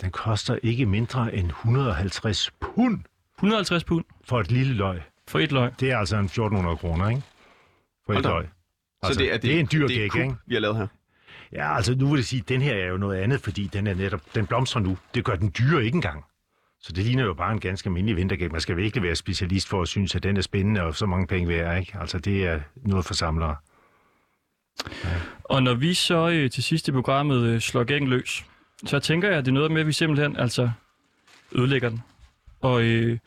Den koster ikke mindre end 150 pund 150 pund for et lille løg. for et løg. Det er altså en 1400 kroner, ikke? For et da. løg. Så Altså, det er, det er en dyr det er gæk, kub, ikke? vi har lavet her. Ja, altså nu vil jeg sige, at den her er jo noget andet, fordi den er netop, den blomstrer nu. Det gør den dyre ikke engang. Så det ligner jo bare en ganske almindelig vintergæk. Man skal virkelig være specialist for at synes, at den er spændende og så mange penge værd, ikke? Altså det er noget for samlere. Og når vi så øh, til sidst i programmet øh, slår gækken løs, så tænker jeg, at det er noget med, at vi simpelthen altså ødelægger den. Og, øh,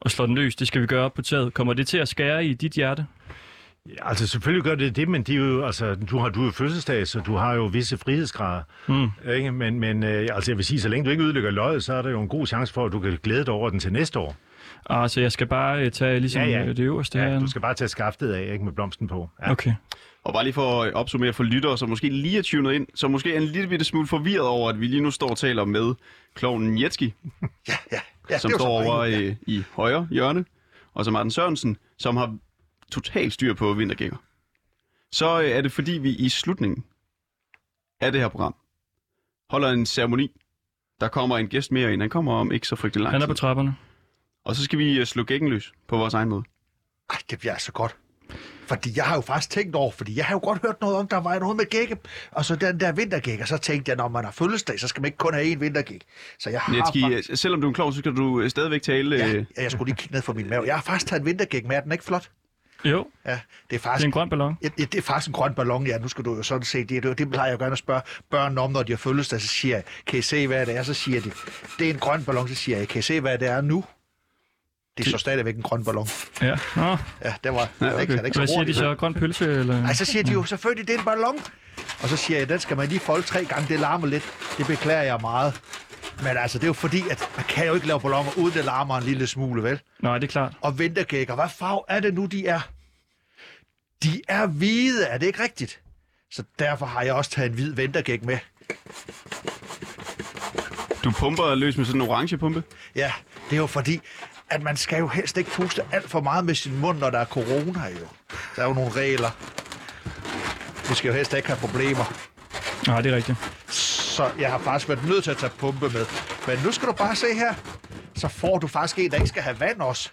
og slår den løs. Det skal vi gøre op på taget. Kommer det til at skære i dit hjerte? Ja, altså selvfølgelig gør det det, men det er jo, altså, du har, du er jo fødselsdag, så du har jo visse frihedsgrader. Mm. Ikke? Men, men øh, altså, jeg vil sige, så længe du ikke ødelægger løjet, så er der jo en god chance for, at du kan glæde dig over den til næste år. Altså, jeg skal bare øh, tage ligesom Ja, ja. øh, det øverste Ja, her. du skal bare tage skaftet af, ikke med blomsten på. Ja. Okay. Og bare lige for at opsummere for lyttere, som måske lige er tunet ind, så måske er en lille bitte smule forvirret over, at vi lige nu står og taler med klovnen Jetski, Ja, ja. ja som er står over ja. i, i højre hjørne, og så Martin Sørensen, som har totalt styr på vintergækker. Så øh, er det fordi, vi i slutningen af det her program holder en ceremoni. Der kommer en gæst mere ind. Han kommer om ikke så frygtelig lang Han er på tid. trapperne. Og så skal vi øh, slå gækken løs på vores egen måde. Ej, det bliver altså godt. Fordi jeg har jo faktisk tænkt over, fordi jeg har jo godt hørt noget om, der var noget med gække, og så den der vintergæk, og så tænkte jeg, når man har fødselsdag, så skal man ikke kun have én vintergæk. Så jeg har Jetski, faktisk... øh, selvom du er en klog, så skal du øh, stadigvæk tale... Ja, ja, jeg skulle lige kigge ned for min mave. Jeg har faktisk taget en vintergæk med, er den ikke flot? Jo, Ja, det er det faktisk... er en grøn ballon. Ja, det er faktisk en grøn ballon, ja. Nu skal du jo sådan se. Det, det, det plejer jeg gerne at spørge børn om, når de har fødselsdag. Så siger jeg, kan I se, hvad det er? Så siger de, det er en grøn ballon. Så siger jeg, kan I se, hvad det er nu? Det er så stadigvæk en grøn ballon. Ja. Nå, Ja, det var, ja, okay. ikke, det ikke hvad så siger de så? Grøn pølse? Eller? Nej, så siger de jo selvfølgelig, det er en ballon. Og så siger jeg, den skal man lige folde tre gange. Det larmer lidt. Det beklager jeg meget. Men altså, det er jo fordi, at man kan jo ikke lave balloner, uden det larmer en lille smule, vel? Nej, det er klart. Og vintergækker, hvad farve er det nu, de er? De er hvide, er det ikke rigtigt? Så derfor har jeg også taget en hvid vintergæk med. Du pumper løs med sådan en orange pumpe. Ja, det er jo fordi, at man skal jo helst ikke puste alt for meget med sin mund, når der er corona jo. Der er jo nogle regler. Vi skal jo helst ikke have problemer. Nej, det er rigtigt. Så jeg har faktisk været nødt til at tage pumpe med. Men nu skal du bare se her. Så får du faktisk en, der ikke skal have vand også.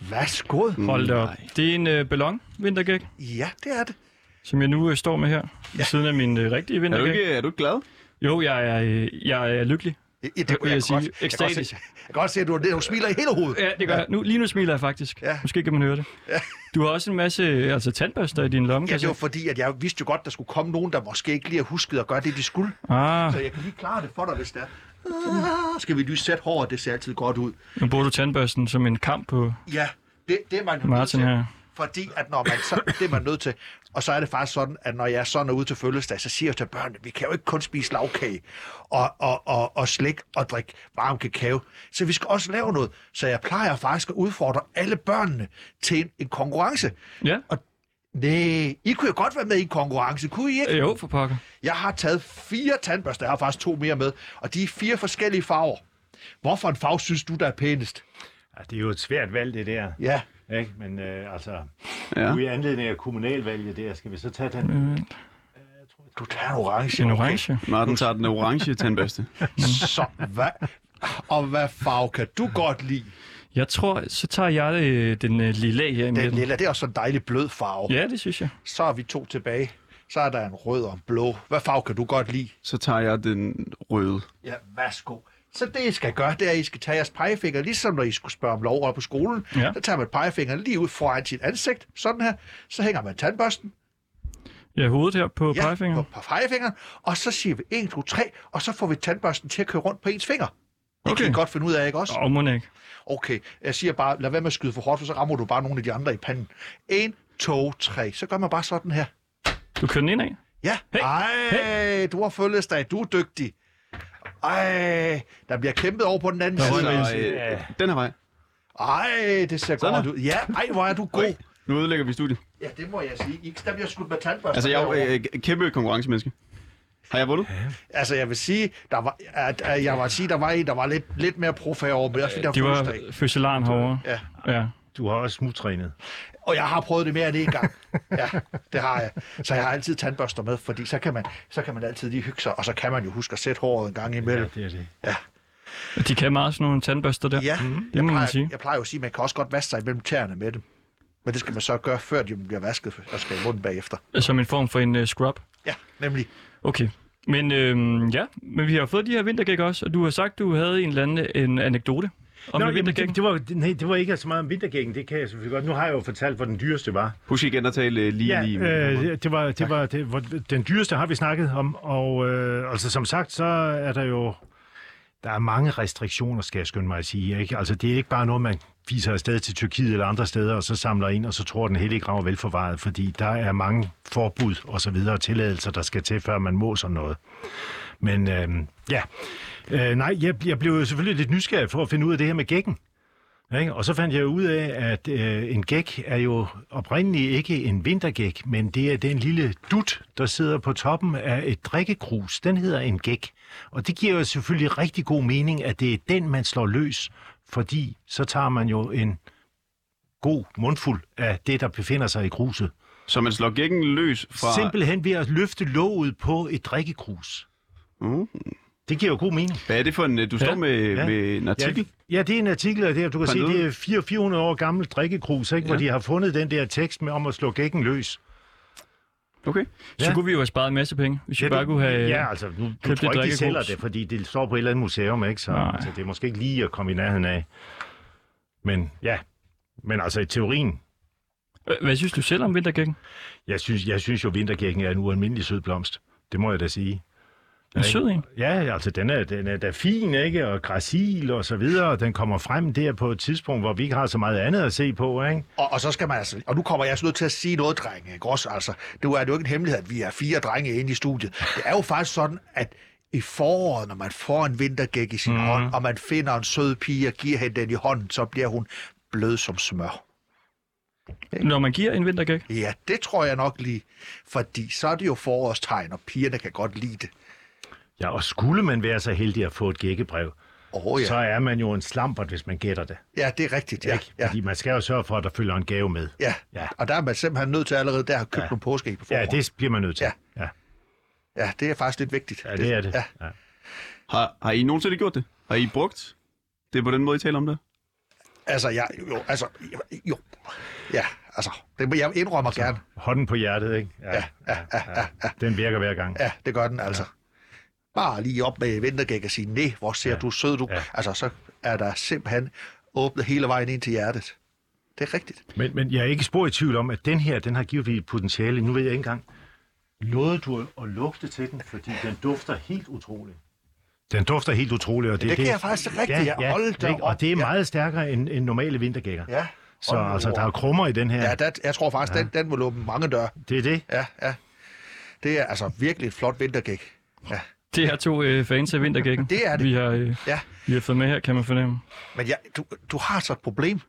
Værsgo. Hold da op. Det er en øh, ballon, vintergæk, Ja, det er det. som jeg nu øh, står med her. Ved siden af min øh, rigtige Er du vintergæk. ikke, er du ikke glad? Jo, jeg er, øh, jeg er lykkelig. Ja, det, vil jeg kan sige. godt- jeg kan godt Ekstatisk. se- Jeg kan godt se, at du, du smiler i hele hovedet. Ja, det gør jeg. Nu, lige nu smiler jeg faktisk. Ja. Måske kan man høre det. Du har også en masse øh, altså, tandbørster i din lomme, Ja, kan det jeg var se. fordi, at jeg vidste jo godt, der skulle komme nogen, der måske ikke lige har husket at gøre det, de skulle. Ah, Så jeg kan lige klare det for dig, hvis det er. Ah, skal vi lige sætte håret, det ser altid godt ud. nu bruger du tandbørsten som en kamp på Ja, det, det er man jo nødt Martin til. her. Fordi at når man så, det er man nødt til, og så er det faktisk sådan, at når jeg så når ud til fødselsdag, så siger jeg til børnene, vi kan jo ikke kun spise lavkage og, og, og, og slik og drikke varm kakao, så vi skal også lave noget. Så jeg plejer faktisk at udfordre alle børnene til en, en konkurrence. Ja, Nej, I kunne jo godt være med i en konkurrence, kunne I ikke? øh, jo, for pokker. Jeg har taget fire tandbørster, jeg har faktisk to mere med, og de er fire forskellige farver. Hvorfor en farve synes du, der er pænest? Ja, det er jo et svært valg, det der. Ja, Ikke? Men øh, altså, Ja. ja. nu i anledning af kommunalvalget der, skal vi så tage den? du tager en orange. En okay. orange. Martin tager den orange tandbørste. Så hvad? Og hvad farve kan du godt lide? Jeg tror, så tager jeg øh, den øh, lille her i Den midten. lilla, det er også sådan en dejlig blød farve. Ja, det synes jeg. Så er vi to tilbage. Så er der en rød og en blå. Hvad farve kan du godt lide? Så tager jeg den røde. Ja, værsgo. Så det, I skal gøre, det er, at I skal tage jeres pegefinger, ligesom når I skulle spørge om lov på skolen. Ja. Så tager man pegefingeren lige ud foran sit ansigt, sådan her. Så hænger man tandbørsten Ja, hovedet her på ja, pegefingeren. på, på pegefingeren, og så siger vi 1, 2, 3, og så får vi tandbørsten til at køre rundt på ens finger. Det Okay. kan I godt finde ud af, ikke også? Åh, må ikke. Okay, jeg siger bare, lad være med at skyde for hårdt, for så rammer du bare nogle af de andre i panden. 1, 2, 3. Så gør man bare sådan her. Du kører den ind af. Ja. Hey, Ej, du har fødselsdag. Du er dygtig. Ej, der bliver kæmpet over på den anden Der side. en- øh, den her vej. Ej, det ser Sådan godt ud. Ja, ej, hvor er du god. Nu ødelægger vi studiet. Ja, det må jeg sige. Der bliver skudt med tandbørster. Altså, jeg er jo øh, kæmpe konkurrencemenneske. Har jeg vundet? Altså, jeg vil sige, der var, at, at jeg var sige, der var en, der var lidt, lidt mere profær over, men også fordi der De var fødselsdag. fødselaren herovre. Ja. Ja. Du har også smugtrænet. Og jeg har prøvet det mere end en gang. Ja, det har jeg. Så jeg har altid tandbørster med, fordi så kan man, så kan man altid lige hygge sig, og så kan man jo huske at sætte håret en gang imellem. det er det. De kan meget sådan nogle tandbørster der. Ja, det jeg, må man plejer, sige. jeg plejer jo at sige, at man kan også godt vaske sig imellem tæerne med dem. Men det skal man så gøre, før de bliver vasket, og skal i munden bagefter. Som en form for en uh, scrub. Ja, nemlig. Okay. Men øhm, ja, men vi har fået de her vintergæk også, og du har sagt, du havde en eller anden en anekdote om Nå, jamen, det, det, var, nej, det var ikke så meget om vintergækken, det kan jeg selvfølgelig godt. Nu har jeg jo fortalt, hvor den dyreste var. Husk igen at tale øh, lige Ja, lige. øh, det, det var, det var det, hvor, den dyreste har vi snakket om, og øh, altså som sagt, så er der jo der er mange restriktioner, skal jeg skynde mig at sige. Ikke? Altså, det er ikke bare noget, man viser afsted til Tyrkiet eller andre steder, og så samler ind, og så tror den hellige grav er velforvaret, fordi der er mange forbud og så videre, og tilladelser, der skal til, før man må sådan noget. Men øh, ja, øh, nej, jeg, jeg blev jo selvfølgelig lidt nysgerrig for at finde ud af det her med gækken. Ikke? Og så fandt jeg ud af, at øh, en gæk er jo oprindeligt ikke en vintergæk, men det er den lille dut, der sidder på toppen af et drikkekrus. Den hedder en gæk. Og det giver jo selvfølgelig rigtig god mening, at det er den, man slår løs, fordi så tager man jo en god mundfuld af det, der befinder sig i kruset. Så man slår gækken løs fra... Simpelthen ved at løfte låget på et drikkekrus. Uh, Det giver jo god mening. hvad er det for en... øh, Du står Ja, med, ja. med en artikel? Ja, ja, det er en artikel af det her. Du kan Fandt se, du det er 400 400 år gammel drikkekrus, ikke? Ja. hvor de har fundet den der tekst med om at slå gækken løs. Okay. Så Ja. kunne vi jo have sparet en masse penge, hvis vi Ja, bare det- kunne have... Ja, altså, nu, købt tror ikke, de sælger det, fordi det står på et eller andet museum, ikke? Så Nej. altså, det er måske ikke lige at komme i nærheden af. Men ja, men altså i teorien, Hvad- Hvad synes du selv om vintergækken? jeg synes, jeg synes jo, vintergækken er en ualmindelig sød blomst. Det må jeg da sige. En sød en. Ja, altså den er, den er da fin, ikke? Og gracil og så videre. og Den kommer frem der på et tidspunkt, hvor vi ikke har så meget andet at se på, ikke? Og, og så skal man altså... Og nu kommer jeg altså nødt til at sige noget, drenge. Ikke også? Altså, det er jo ikke en hemmelighed, at vi er fire drenge inde i studiet. Det er jo faktisk sådan, at i foråret, når man får en vintergæk i sin mm. hånd, og man finder en sød pige og giver hende den i hånden, så bliver hun blød som smør. Når man giver en vintergæk? Ja, det tror jeg nok lige. Fordi så er det jo forårstegn, og pigerne kan godt lide det. Ja, og skulle man være så heldig at få et gækkebrev, Åh oh, så ja. er man jo en slampert, hvis man gætter det. Ja, det er rigtigt. Ja, ikke? ja, Fordi man skal jo sørge for, at der følger en gave med. ja. Ja. Og der er man simpelthen nødt til allerede der at have købt Ja. nogle påskeæg på Ja, forhånd. det bliver man nødt til. Ja. ja. ja, det er faktisk lidt vigtigt. Ja, det er det. Ja. Ja. Har, har I nogensinde gjort det? Har I brugt det på den måde, I taler om det? Altså, ja, jo, altså, jo. Ja, altså, det, jeg indrømmer gerne. Hånden på hjertet, ikke? Ja, ja, ja, ja, ja. Den virker hver gang. Ja, det gør den altså. Bare lige op med vintergæk og sige, nej, hvor ser Ja. du sød du. Ja. Altså, så er der simpelthen åbnet hele vejen ind til hjertet. Det er rigtigt. Men, men jeg er ikke spor i tvivl om, at den her, den har givet et potentiale. Nu ved jeg ikke engang. Nåede du at lugte til den, fordi den dufter helt utroligt. Den dufter helt utroligt. Og det, Det kan jeg faktisk rigtigt, ja. Hold da. Og det er Ja. meget stærkere end, end normale vintergækker. Ja, Så altså, der er krummer i den her. Ja, der, jeg tror faktisk, ja. den, den vil åbne mange døre. Det er det. Ja, ja. Det er altså virkelig et flot vintergæk. Ja. Det er to øh, fans af vintergækken, Det er det. vi har, øh, Ja. vi har fået med her, kan man fornemme. Men ja, du, du har så et problem.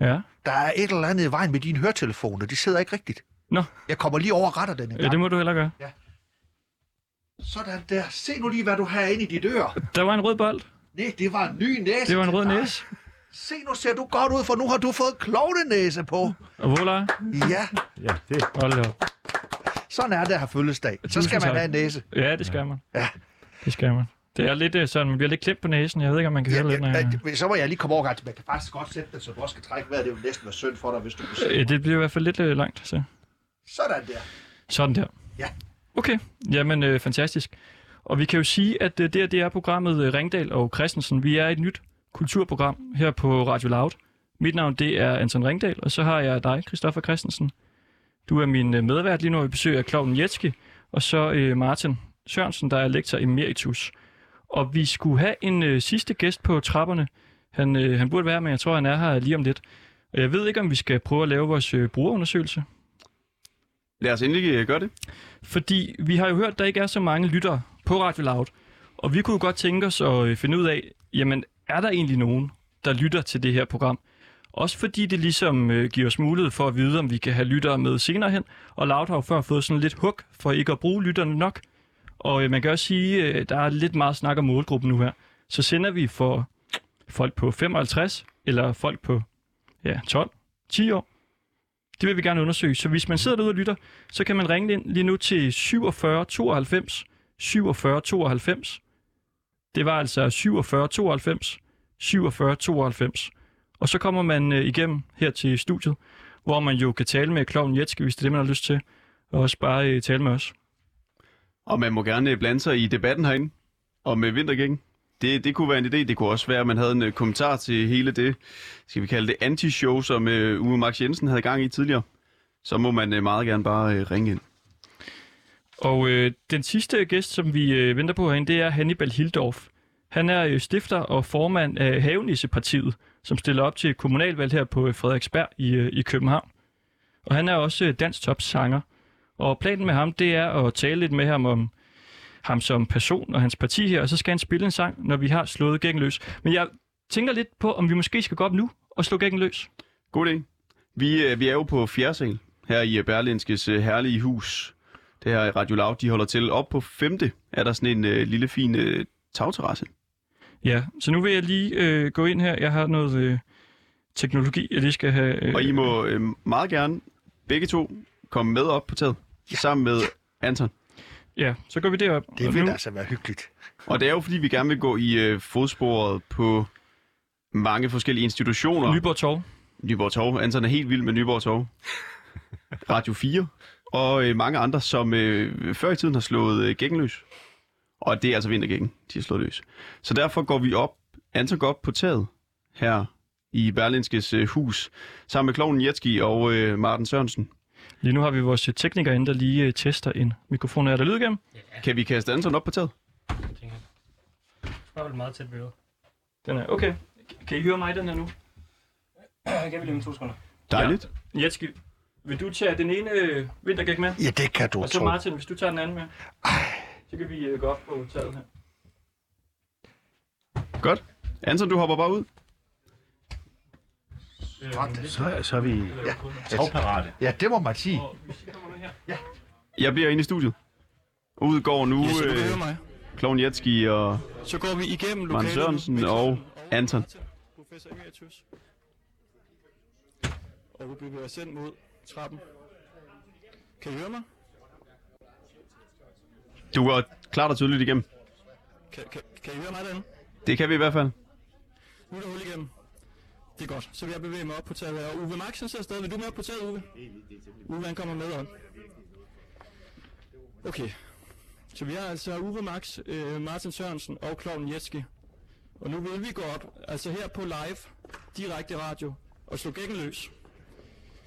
Ja, Der er et eller andet i vejen med dine høretelefoner. De sidder ikke rigtigt. Nå. Jeg kommer lige over og retter den en ja gang. det må du heller gøre. Sådan der. Se nu lige, hvad du har inde i dit øre. Der var en rød bold. Nej, det var en ny næse. Det var en rød Nej. næse. Se, nu ser du godt ud, for nu har du fået klovnenæse på. Og voila. Ja, Ja, det. Hold op. sådan er det at have fødselsdag. Så skal man have en næse. Ja, det skal man. Ja. Det skal man. Det er lidt øh, sådan, man bliver lidt klemt på næsen. Jeg ved ikke, om man kan høre Ja, lidt, når jeg... ja, så må jeg lige komme over, at man kan faktisk godt sætte den, så du også kan trække vejret. Det er jo næsten være synd for dig, hvis du kunne. Øh, Det bliver i hvert fald lidt øh, langt. Så. Sådan der. Sådan der. Ja. Okay, jamen øh, fantastisk. Og vi kan jo sige, at øh, det, her, det er programmet øh, Ringdal og Christensen. Vi er et nyt kulturprogram her på Radio Loud. Mit navn det er Anton Ringdal, og så har jeg dig, Christoffer Christensen. Du er min øh, medvært lige nu i besøg af Kloven Jetski, og så øh, Martin Sørensen, der er lektor emeritus. Og vi skulle have en øh, sidste gæst på trapperne. Han, øh, han burde være, men jeg tror, han er her lige om lidt. Og jeg ved ikke, om vi skal prøve at lave vores øh, brugerundersøgelse. Lad os endelig øh, gøre det. Fordi vi har jo hørt, at der ikke er så mange lyttere på Radio Loud. Og vi kunne godt tænke os at øh, finde ud af, jamen er der egentlig nogen, der lytter til det her program? Også fordi det ligesom øh, giver os mulighed for at vide, om vi kan have lyttere med senere hen. Og Loud har jo før fået sådan lidt hug for ikke at bruge lytterne nok. Og øh, man kan også sige, øh, der er lidt meget snak om målgruppen nu her. Så sender vi for folk på 55 eller folk på ja, 12, 10 år. Det vil vi gerne undersøge. Så hvis man sidder derude og lytter, så kan man ringe ind lige nu til 47 92 47 92. Det var altså 47 92 47 92. Og så kommer man øh, igennem her til studiet, hvor man jo kan tale med Kloven Jetske, hvis det er det, man har lyst til. Og også bare øh, tale med os. Og man må gerne blande sig i debatten herinde om med vintergækken. Det, det kunne være en idé. Det kunne også være, at man havde en øh, kommentar til hele det, skal vi kalde det, anti-show, som uh, Uwe Max Jensen havde gang i tidligere. Så må man uh, meget gerne bare uh, ringe ind. Og øh, den sidste gæst, som vi øh, venter på herinde, det er Hannibal Hildorf. Han er øh, stifter og formand af Havenissepartiet, som stiller op til kommunalvalg her på øh, Frederiksberg i, øh, i København. Og han er også øh, dansk topsanger. Og planen med ham, det er at tale lidt med ham om ham som person og hans parti her, og så skal han spille en sang, når vi har slået gækken løs. Men jeg tænker lidt på, om vi måske skal gå op nu og slå gækken løs. God idé. Vi, øh, vi er jo på sal her i øh, Berlinskes øh, herlige hus. Det her Radio Loud, de holder til. Op på femte er der sådan en øh, lille fin øh, tagterrasse. Ja, så nu vil jeg lige øh, gå ind her. Jeg har noget øh, teknologi, jeg lige skal have... Øh, Og I må øh, meget gerne begge to komme med op på taget. Ja. Sammen med Anton. Ja, så går vi derop. Det vil nu- altså være hyggeligt. Og det er jo fordi, vi gerne vil gå i øh, fodsporet på mange forskellige institutioner. Nyborg Torv. Nyborg Torv. Anton er helt vild med Nyborg Torv. Radio 4. Og øh, mange andre, som øh, før i tiden har slået øh, gækken løs. Og det er altså vintergækken, de har slået løs. Så derfor går vi op, Anton går op på taget her i Berlinskes øh, hus, sammen med Kloven Jetski og øh, Martin Sørensen. Lige nu har vi vores øh, tekniker inde, der lige øh, tester en mikrofon. Er der lyd igennem? Kan vi kaste Anton op på taget? Bare vel meget tæt ved Den er okay. Kan I høre mig, den her nu? Jeg vil lige om to sekunder. Dejligt. Jetski, vil du tage den ene øh, vintergæk med? Ja, det kan du Og så tro. Martin, hvis du tager den anden med. Så kan vi øh, gå op på taget her. Godt. Anton, du hopper bare ud. Så, så er vi Ja. tagparate. Ja, det må man sige. Og hvis I kommer nu her. Jeg bliver inde i studiet. Ud går nu Ja, så du kan øh, mig. Jetski og Så går vi igennem Martin lokalet. Sørensen med og Anton. Professor Emeritus. Og vi bevæger os ind mod trappen. Kan I høre mig? Du går klart og tydeligt igennem. Kan, kan, kan I høre mig derinde? Det kan vi i hvert fald. Nu er der hul igennem. Det er godt. Så vil jeg bevæge mig op på taget her. Og Uwe Max, er sidder stadig. Vil du med op på taget, Uwe? Uwe, han kommer med op. Okay. Så vi har altså Uwe Max, øh, Martin Sørensen og Kloven Jetski. Og nu vil vi gå op, altså her på live, direkte radio, og slå gækken løs.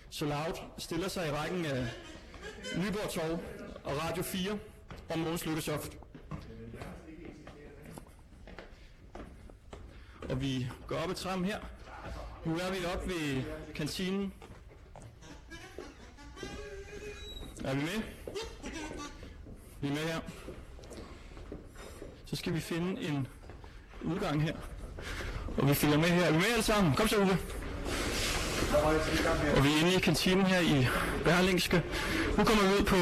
Så Loud stiller sig i rækken af Nyborg Torv og Radio 4 og Måns Lykkesoft. Og vi går op ad trappen her, nu er vi oppe ved kantinen. Er vi med? Vi er med her. Så skal vi finde en udgang her. Og vi følger med her. Er vi med alle sammen? Kom så, Uwe. Og vi er inde i kantinen her i Berlingske. Nu kommer vi ud på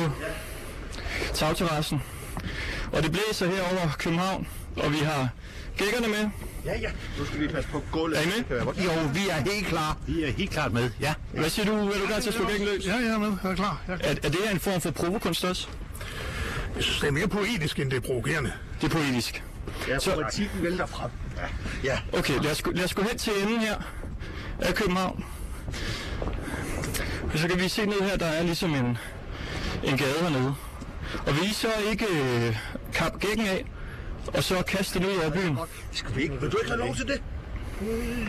tagterrassen. Og det blæser her over København. Og vi har gækkerne med. Ja, ja. Nu skal vi passe på gulvet. Er I med? Jo, vi er helt klar. Vi er helt klart med, ja. Hvad siger du? Er du klar til at slå gækken løs? Ja, jeg er med. Jeg er klar. Jeg, Er, er det her en form for provokunst også? jeg synes, det er mere poetisk, end det er provokerende. Det er poetisk. Ja, Så- politikken vælter frem. Ja. ja. Okay, lad os, gå- lad os gå hen til enden her af København. Og så kan vi se ned her, der er ligesom en, en gade hernede. Og vi så ikke øh, kap gækken af, og så kaste den ud over byen. Skal vi ikke? Vil du ikke have lov til det?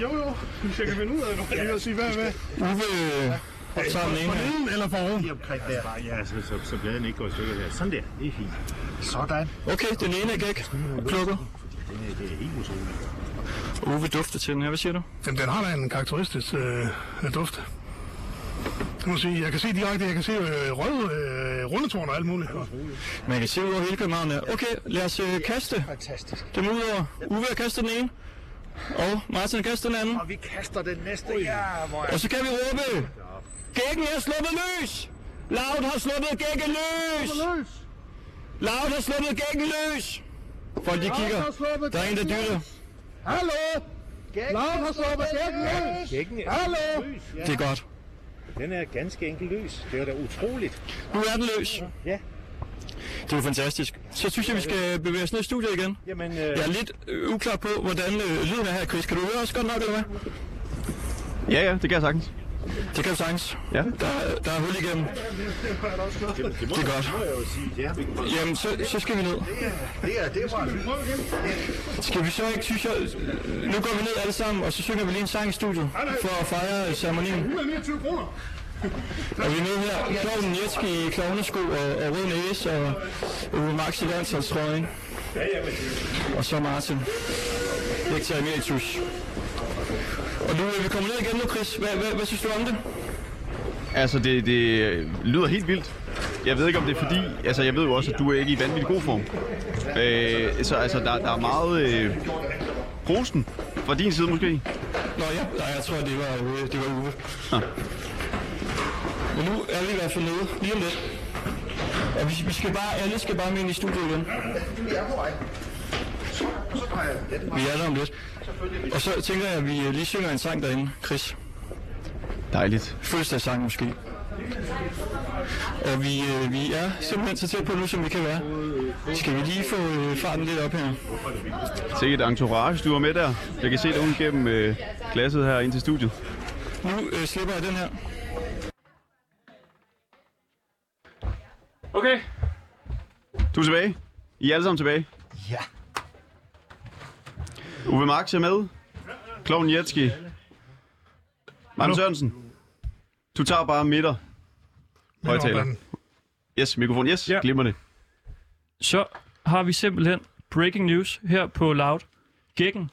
Jo, jo. Vi skal finde ud af det. Jeg vil sige, hvad er hvad? Uwe øh, optager den ene her. Neden eller foroven? Lige omkring der. Ja, så, så, så bladene ikke går i stykker her. Sådan der, det er fint. Sådan. Okay, den ene er gæk. Plukket. Det er, det er helt utroligt. Uwe dufter til den her. Hvad siger du? Den, den har da en karakteristisk øh, duft. Det må jeg sige. Jeg kan se direkte, jeg kan se øh, røde øh, rundetårn og alt muligt. Man kan se ud over hele København. Okay, lad os øh, kaste Fantastisk. dem ud over. Uwe har kastet den ene. Og Martin har kastet den anden. Og vi kaster den næste. Ja, hvor er Og så kan vi råbe, Gækken er sluppet løs! Loud har sluppet gækken løs! Loud har sluppet gækken løs! Folk de kigger. Der er en, der dytter. Hallo! Lav har sluppet gækken løs! Hallo! Det er godt. Den er ganske enkelt løs. Det er da utroligt. Nu er den løs. Ja. Det er fantastisk. Så synes jeg, vi skal bevæge os ned i studiet igen. Jamen, øh, Jeg er lidt øh, uklar på, hvordan øh, lyden er her, Chris. Kan du høre os godt nok, eller hvad? Ja, ja, det kan jeg sagtens. Det kan sagtens. Ja. Der, er- der er hul igennem. det, er godt. Jamen, så, så skal vi ned. Det er, det var... Skal vi så ikke, synes jeg... Nu går vi ned alle sammen, og så synger vi lige en sang i studiet for at fejre ceremonien. 129 kroner. Og vi er med her. Klovnen Jetski i klovnesko og, og rød næse og Uwe Max i landsholdstrøjen. Og så Martin. Lektor Emeritus. Og nu er vi kommet ned igen nu, Chris. Hvad, hvad, hvad synes du om det? Altså, det, det øh, lyder helt vildt. Jeg ved ikke, om det er fordi... Altså, jeg ved jo også, at du er ikke i vanvittig god form. Øh, så altså, der, der er meget øh, rosen fra din side måske. Nå ja, nej, jeg tror, det var, Uwe- det var Uwe. Nå. Men nu er vi i hvert fald nede, lige om lidt. Og vi, vi skal bare, alle skal bare med ind i studiet igen. Vi er der om lidt. Og så tænker jeg, at vi lige synger en sang derinde, Chris. Dejligt. Fødselsdagssang måske. Og vi, øh, vi er simpelthen så tæt på nu, som vi kan være. Skal vi lige få øh, farten lidt op her? Sikkert et entourage, du var med der. Jeg kan se dig ud gennem øh, glasset her ind til studiet. Nu øh, slipper jeg den her. Okay. Du er tilbage. I er alle sammen tilbage. Ja. Uwe Max er med. Kloven Jetski. Martin Sørensen. Du tager bare midter. Højtaler. Yes, mikrofon. Yes, Ja. glimrende. Så har vi simpelthen breaking news her på Loud. Gækken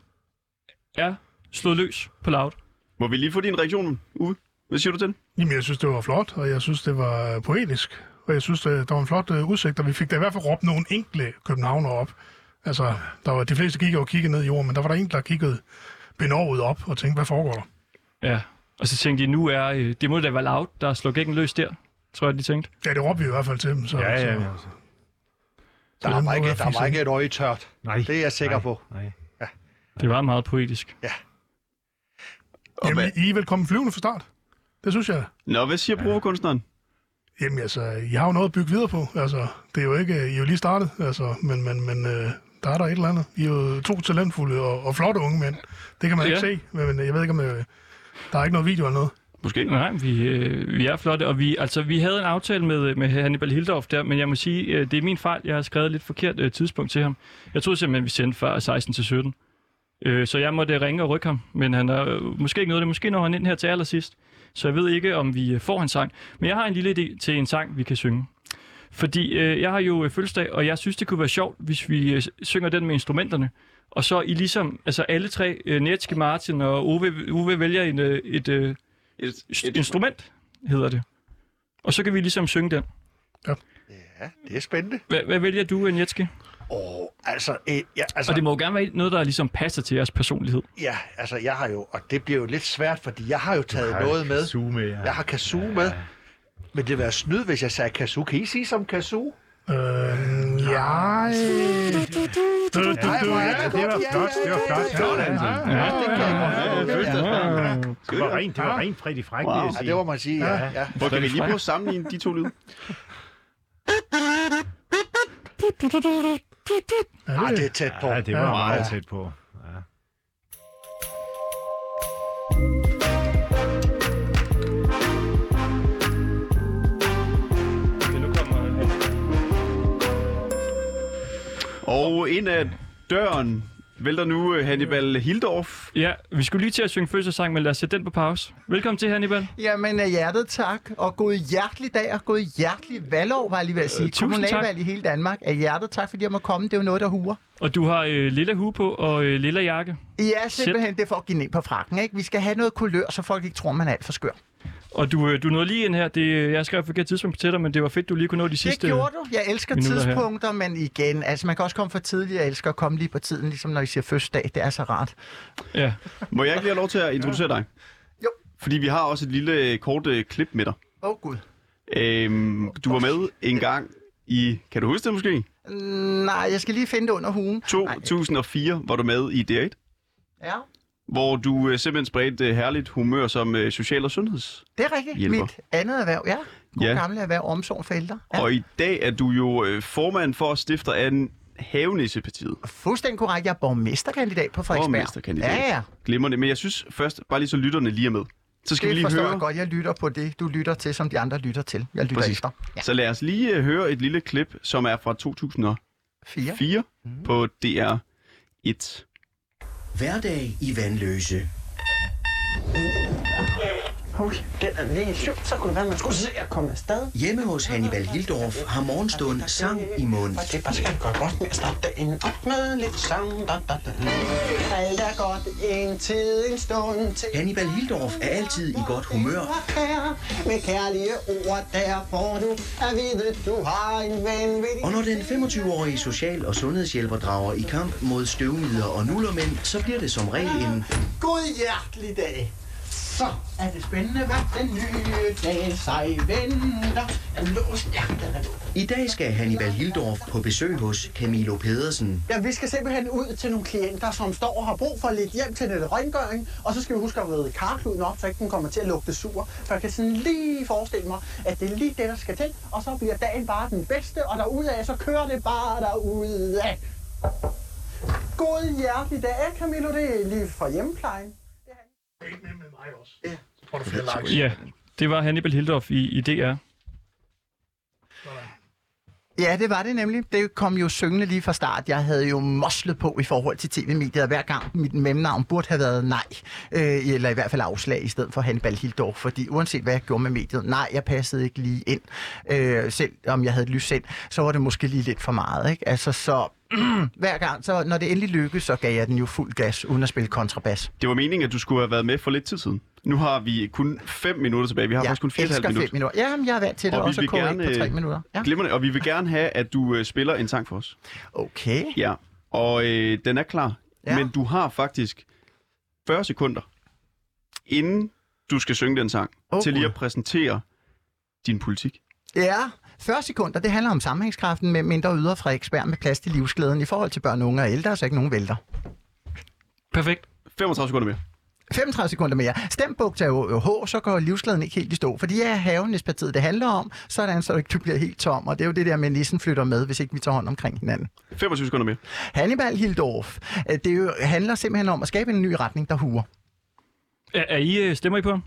er slået løs på Loud. Må vi lige få din reaktion, Uwe? Hvad siger du til den? Jamen, jeg synes, det var flot, og jeg synes, det var poetisk. Og jeg synes, det, der var en flot uh, udsigt, og vi fik da i hvert fald råbt nogle enkle københavner op. Altså, der var, de fleste gik og kiggede ned i jorden, men der var der en, der kiggede benovet op og tænkte, hvad foregår der? Ja. Og så tænkte de, nu er øh, det må da være Loud, der slår gækken løs der. Tror jeg, de tænkte. Ja, det råbte vi i hvert fald til dem. Så, Ja, ja, så, ja. Der den var, ikke, der var ikke et øje tørt. Nej. Det er jeg sikker nej, på. Nej. Det var meget poetisk. Og Jamen, hvad, I er velkommen flyvende fra start. Det synes jeg. Nå, hvad siger brugerkunstneren? Jamen altså, I har jo noget at bygge videre på. Altså, det er jo ikke, I er jo lige startet, altså, men, men, men øh, der er der et eller andet. I er jo to talentfulde og, og flotte unge mænd. Det kan man Ja. ikke se, men, jeg ved ikke, om øh, der er ikke noget video eller noget. Måske. Nej, vi, øh, vi er flotte, og vi, altså, vi havde en aftale med, med Hannibal Hildorf der, men jeg må sige, øh, det er min fejl. Jeg har skrevet lidt forkert øh, tidspunkt til ham. Jeg troede simpelthen, vi sendte fra 16 til 17. Øh, så jeg måtte ringe og rykke ham, men han er øh, måske ikke noget det. Måske når han ind her til allersidst. Så jeg ved ikke, om vi øh, får en sang. Men jeg har en lille idé til en sang, vi kan synge. Fordi øh, jeg har jo øh, fødselsdag, og jeg synes, det kunne være sjovt, hvis vi øh, synger den med instrumenterne. Og så I ligesom, altså alle tre, øh, Netske, Martin og Ove, Ove vælger en, øh, et, øh, Et, et instrument, hedder det. Og så kan vi ligesom synge den. Ja, det er spændende. Hvad, hvad vælger du, øh, Netske? Åh, altså, øh, ja, altså, Og det må jo gerne være noget, der ligesom passer til jeres personlighed. ja, altså, jeg har jo, og det bliver jo lidt svært, fordi jeg har jo taget noget med. Ja. Jeg har kazoo med. Men det vil være snyd, hvis jeg sagde kazoo. Kan I sige som kazoo? Øh, ja... Er det Det var flot, det var flot. Ja, det kan jeg. Det var rent, det var rent Freddy Fræk, Wow. vil jeg Ja, sige. det må man sige, ja. ja. Hvor kan vi lige prøve at sammenligne de to lyde? Ah, det er tæt på. Ja, det var meget tæt på. Og ind af døren vælter nu øh, Hannibal Hildorf. Ja, vi skulle lige til at synge fødselsdagssang, men lad os sætte den på pause. Velkommen til, Hannibal. Jamen af hjertet tak, og god hjertelig dag, og god hjertelig valgår, var jeg lige ved at sige. Øh, tusind Kommunalvalg i hele Danmark. Af hjertet tak, fordi jeg må komme. Det er jo noget, der huer. Og du har øh, lille hue på og øh, lille jakke. Ja, simpelthen det er for at give ned på frakken. Ikke? Vi skal have noget kulør, så folk ikke tror, man er alt for skør. Og du, øh, du nåede lige ind her. Det, øh, jeg skrev forkert tidspunkt til dig, men det var fedt, du lige kunne nå de sidste... Det gjorde du. Jeg elsker minutter her. tidspunkter, men igen, altså man kan også komme for tidligt. Jeg elsker at komme lige på tiden, ligesom når I siger fødselsdag. Det er så rart. Ja. Må jeg ikke lige have lov til at introducere dig? Jo. Fordi vi har også et lille øh, kort øh, klip med dig. Åh oh, gud. Øhm, du var med en gang i, kan du huske det måske? Mm, Nej, jeg skal lige finde det under hugen. Nej. 2004 var du med i D8, Ja, hvor du øh, simpelthen spredte øh, herligt humør som øh, social- og sundheds. det er rigtigt. Hjælper. Mit andet erhverv, ja. God Ja. gamle erhverv, omsorg for ældre. Ja. Og i dag er du jo øh, formand for stifter af en Havenissepartiet. Fuldstændig korrekt. Jeg er borgmesterkandidat på Frederiksberg. Borgmesterkandidat. Ja, ja. Glimrende. Men jeg synes først, bare lige så lytterne lige er med. Så skal Det vi lige forstår høre. jeg godt. Jeg lytter på det, du lytter til, som de andre lytter til. Jeg lytter Præcis. efter. Ja. Så lad os lige øh, høre et lille klip, som er fra 2004 Fire. på DR1. Hverdag i Vandløse. Hold, den er lige syg. Så kunne det være, man skulle se at komme afsted. Hjemme hos Hannibal Hildorf har morgenstund sang i mund. Og det bare skal godt godt med at starte dagen op med lidt sang. Da, da, da. Alt er godt en tid, en stund til. Hannibal Hildorf er altid i godt humør, med kærlige ord, der får du at vide, du har en ven ved og når den 25-årige social- og sundhedshjælper drager i kamp mod støvmider og nullermænd, så bliver det som regel en God hjertelig dag. Så er det spændende, hvad den nye dag sig venter. Er låst? Ja, den er låst. I dag skal Hannibal Hildorf på besøg hos Camilo Pedersen. Ja, vi skal simpelthen ud til nogle klienter, som står og har brug for lidt hjem til lidt rengøring. Og så skal vi huske at vride karkluden op, så ikke den kommer til at lugte sur. For jeg kan sådan lige forestille mig, at det er lige det, der skal til. Og så bliver dagen bare den bedste, og derudaf, så kører det bare derudaf. God hjertelig dag, Camilo. Det er lige fra hjemmeplejen. Ikke med med mig også. Ja. Så får du flere likes. Ja, det var Hannibal Hildorf i, i DR. Ja, det var det nemlig. Det kom jo syngende lige fra start. Jeg havde jo moslet på i forhold til tv-mediet, og hver gang mit mellemnavn burde have været nej, øh, eller i hvert fald afslag i stedet for Hannibal Hildorf, fordi uanset hvad jeg gjorde med mediet, nej, jeg passede ikke lige ind. Øh, selv om jeg havde et lys sind, så var det måske lige lidt for meget. Ikke? Altså, så hver gang, så når det endelig lykkedes, så gav jeg den jo fuld gas, uden at spille kontrabas. Det var meningen, at du skulle have været med for lidt tid siden. Nu har vi kun 5 minutter tilbage. Vi har Jeg faktisk kun 4,5 elsker minutter. fem minutter. Jamen, jeg er vant til det, Og og vi så vil gerne, på tre øh, minutter. Ja. Glimrende, og vi vil gerne have, at du øh, spiller en sang for os. Okay. Ja, og øh, den er klar. Ja. Men du har faktisk 40 sekunder, inden du skal synge den sang, Åh, til lige at præsentere din politik. Ja, 40 sekunder, det handler om sammenhængskraften med mindre ydre Frederiksberg med plads til livsglæden i forhold til børn, unge og ældre, så ikke nogen vælter. Perfekt. 35 sekunder mere. 35 sekunder mere. Stem jo H, så går livsglæden ikke helt i stå. For det er havenispartiet, det handler om, sådan så du bliver helt tom. Og det er jo det der med, at nissen flytter med, hvis ikke vi tager hånd omkring hinanden. 25 sekunder mere. Hannibal Hildorf, øh, det er jo, handler simpelthen om at skabe en ny retning, der huer. Er, er I, øh, stemmer I på ham?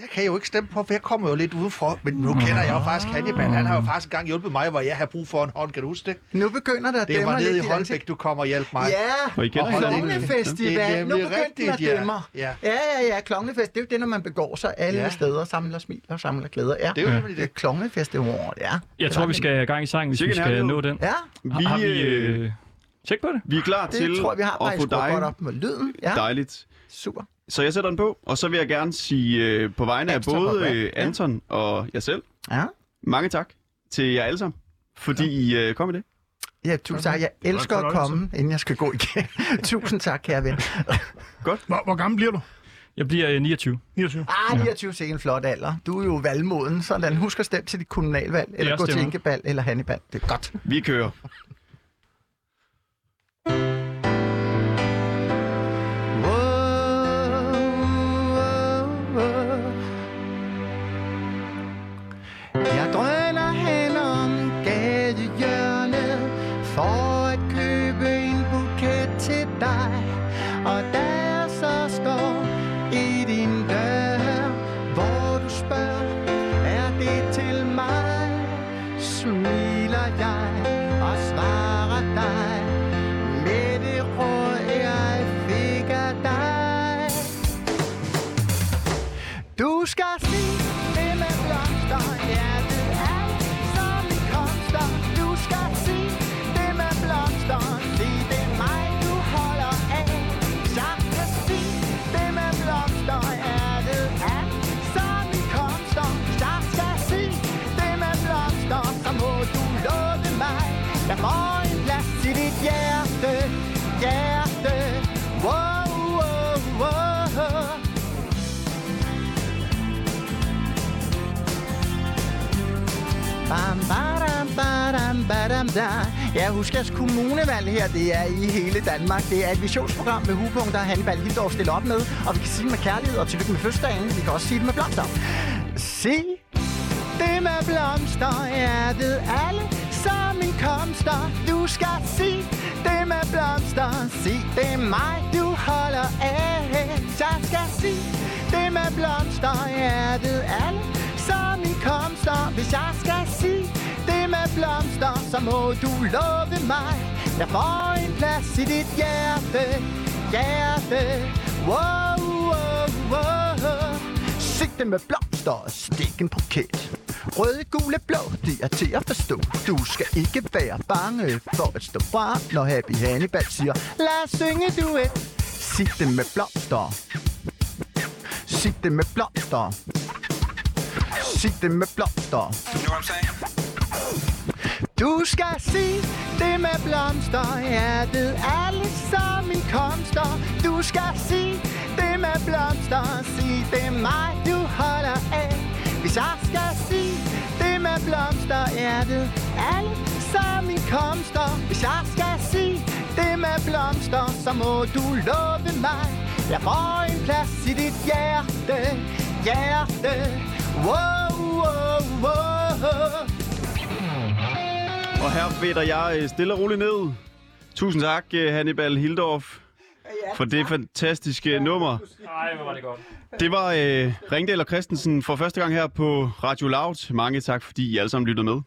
Jeg kan jo ikke stemme på, for jeg kommer jo lidt udenfor. Men nu kender jeg jo faktisk Hannibal. Han har jo faktisk engang hjulpet mig, hvor jeg har brug for en hånd. Kan du huske det? Nu begynder der at Det dæmre var nede i lidt Holbæk, du kommer og hjælp mig. Ja, Og I kender Og. Det er Nu begyndte den at rigtigt, ja. Ja. Ja, ja. Klonglefest, det er jo det, når man begår sig alle Ja. steder, samler smil og samler glæder. Ja. Det er jo nemlig det. er Klonglefestival, ja. Jeg tror, vi skal have gang i sangen, hvis vi skal nå den. Ja, Har, har vi øh, tjek på det? Vi er klar det til tror jeg, vi har. at få skruet godt dig op med lyden. Ja, dejligt. Super. Så jeg sætter den på, og så vil jeg gerne sige øh, på vegne af både øh, Anton og jeg selv, Ja. mange tak til jer alle sammen, fordi I øh, kom i det. Ja, tusind tak. Jeg elsker at komme, inden jeg skal gå igen. tusind tak, kære ven. Hvor, hvor gammel bliver du? Jeg bliver øh, 29. 29. Ah, 29 er en flot alder. Du er jo valgmoden, sådan. Husk at stemme til dit kommunalvalg, eller Jeg gå til. Inkebal eller Hannibal. Det er godt. Vi kører. Badam, da. Ja, husk jeres kommunevalg her, det er i hele Danmark. Det er et visionsprogram med hugepunkter, Hannibal Hildorf stiller op med. Og vi kan sige det med kærlighed og tillykke med fødselsdagen. Vi kan også sige det med blomster. Se det med blomster, ja, ved alle som en komster. Du skal se det med blomster. Se, det er mig, du holder af. Jeg skal se det med blomster, ja, ved alle som en komster. Hvis jeg skal sige blomster, så må du love mig. Jeg får en plads i dit hjerte, hjerte. Wow, wow, wow. Sigte med blomster og stik en buket. Røde, gule, blå, det er til at forstå. Du skal ikke være bange for at stå frem, når Happy Hannibal siger, lad os synge duet. det med blomster. Sigte med blomster. Sig det med blomster. Du skal se det med blomster, hjertet alle som en komster. Du skal se det med blomster, sig det er mig, du holder af. Hvis jeg skal se det med blomster, hjertet alle som en komster. Hvis jeg skal se det med blomster, så må du love mig. Jeg får en plads i dit hjerte, hjerte. Wow, wow, wow. Og her fader jeg øh, stille og roligt ned. Tusind tak, øh, Hannibal Hildorf, for det fantastiske nummer. Nej, hvor var det godt. Det var øh, Ringdal og Christensen for første gang her på Radio Loud. Mange tak, fordi I alle sammen lyttede med.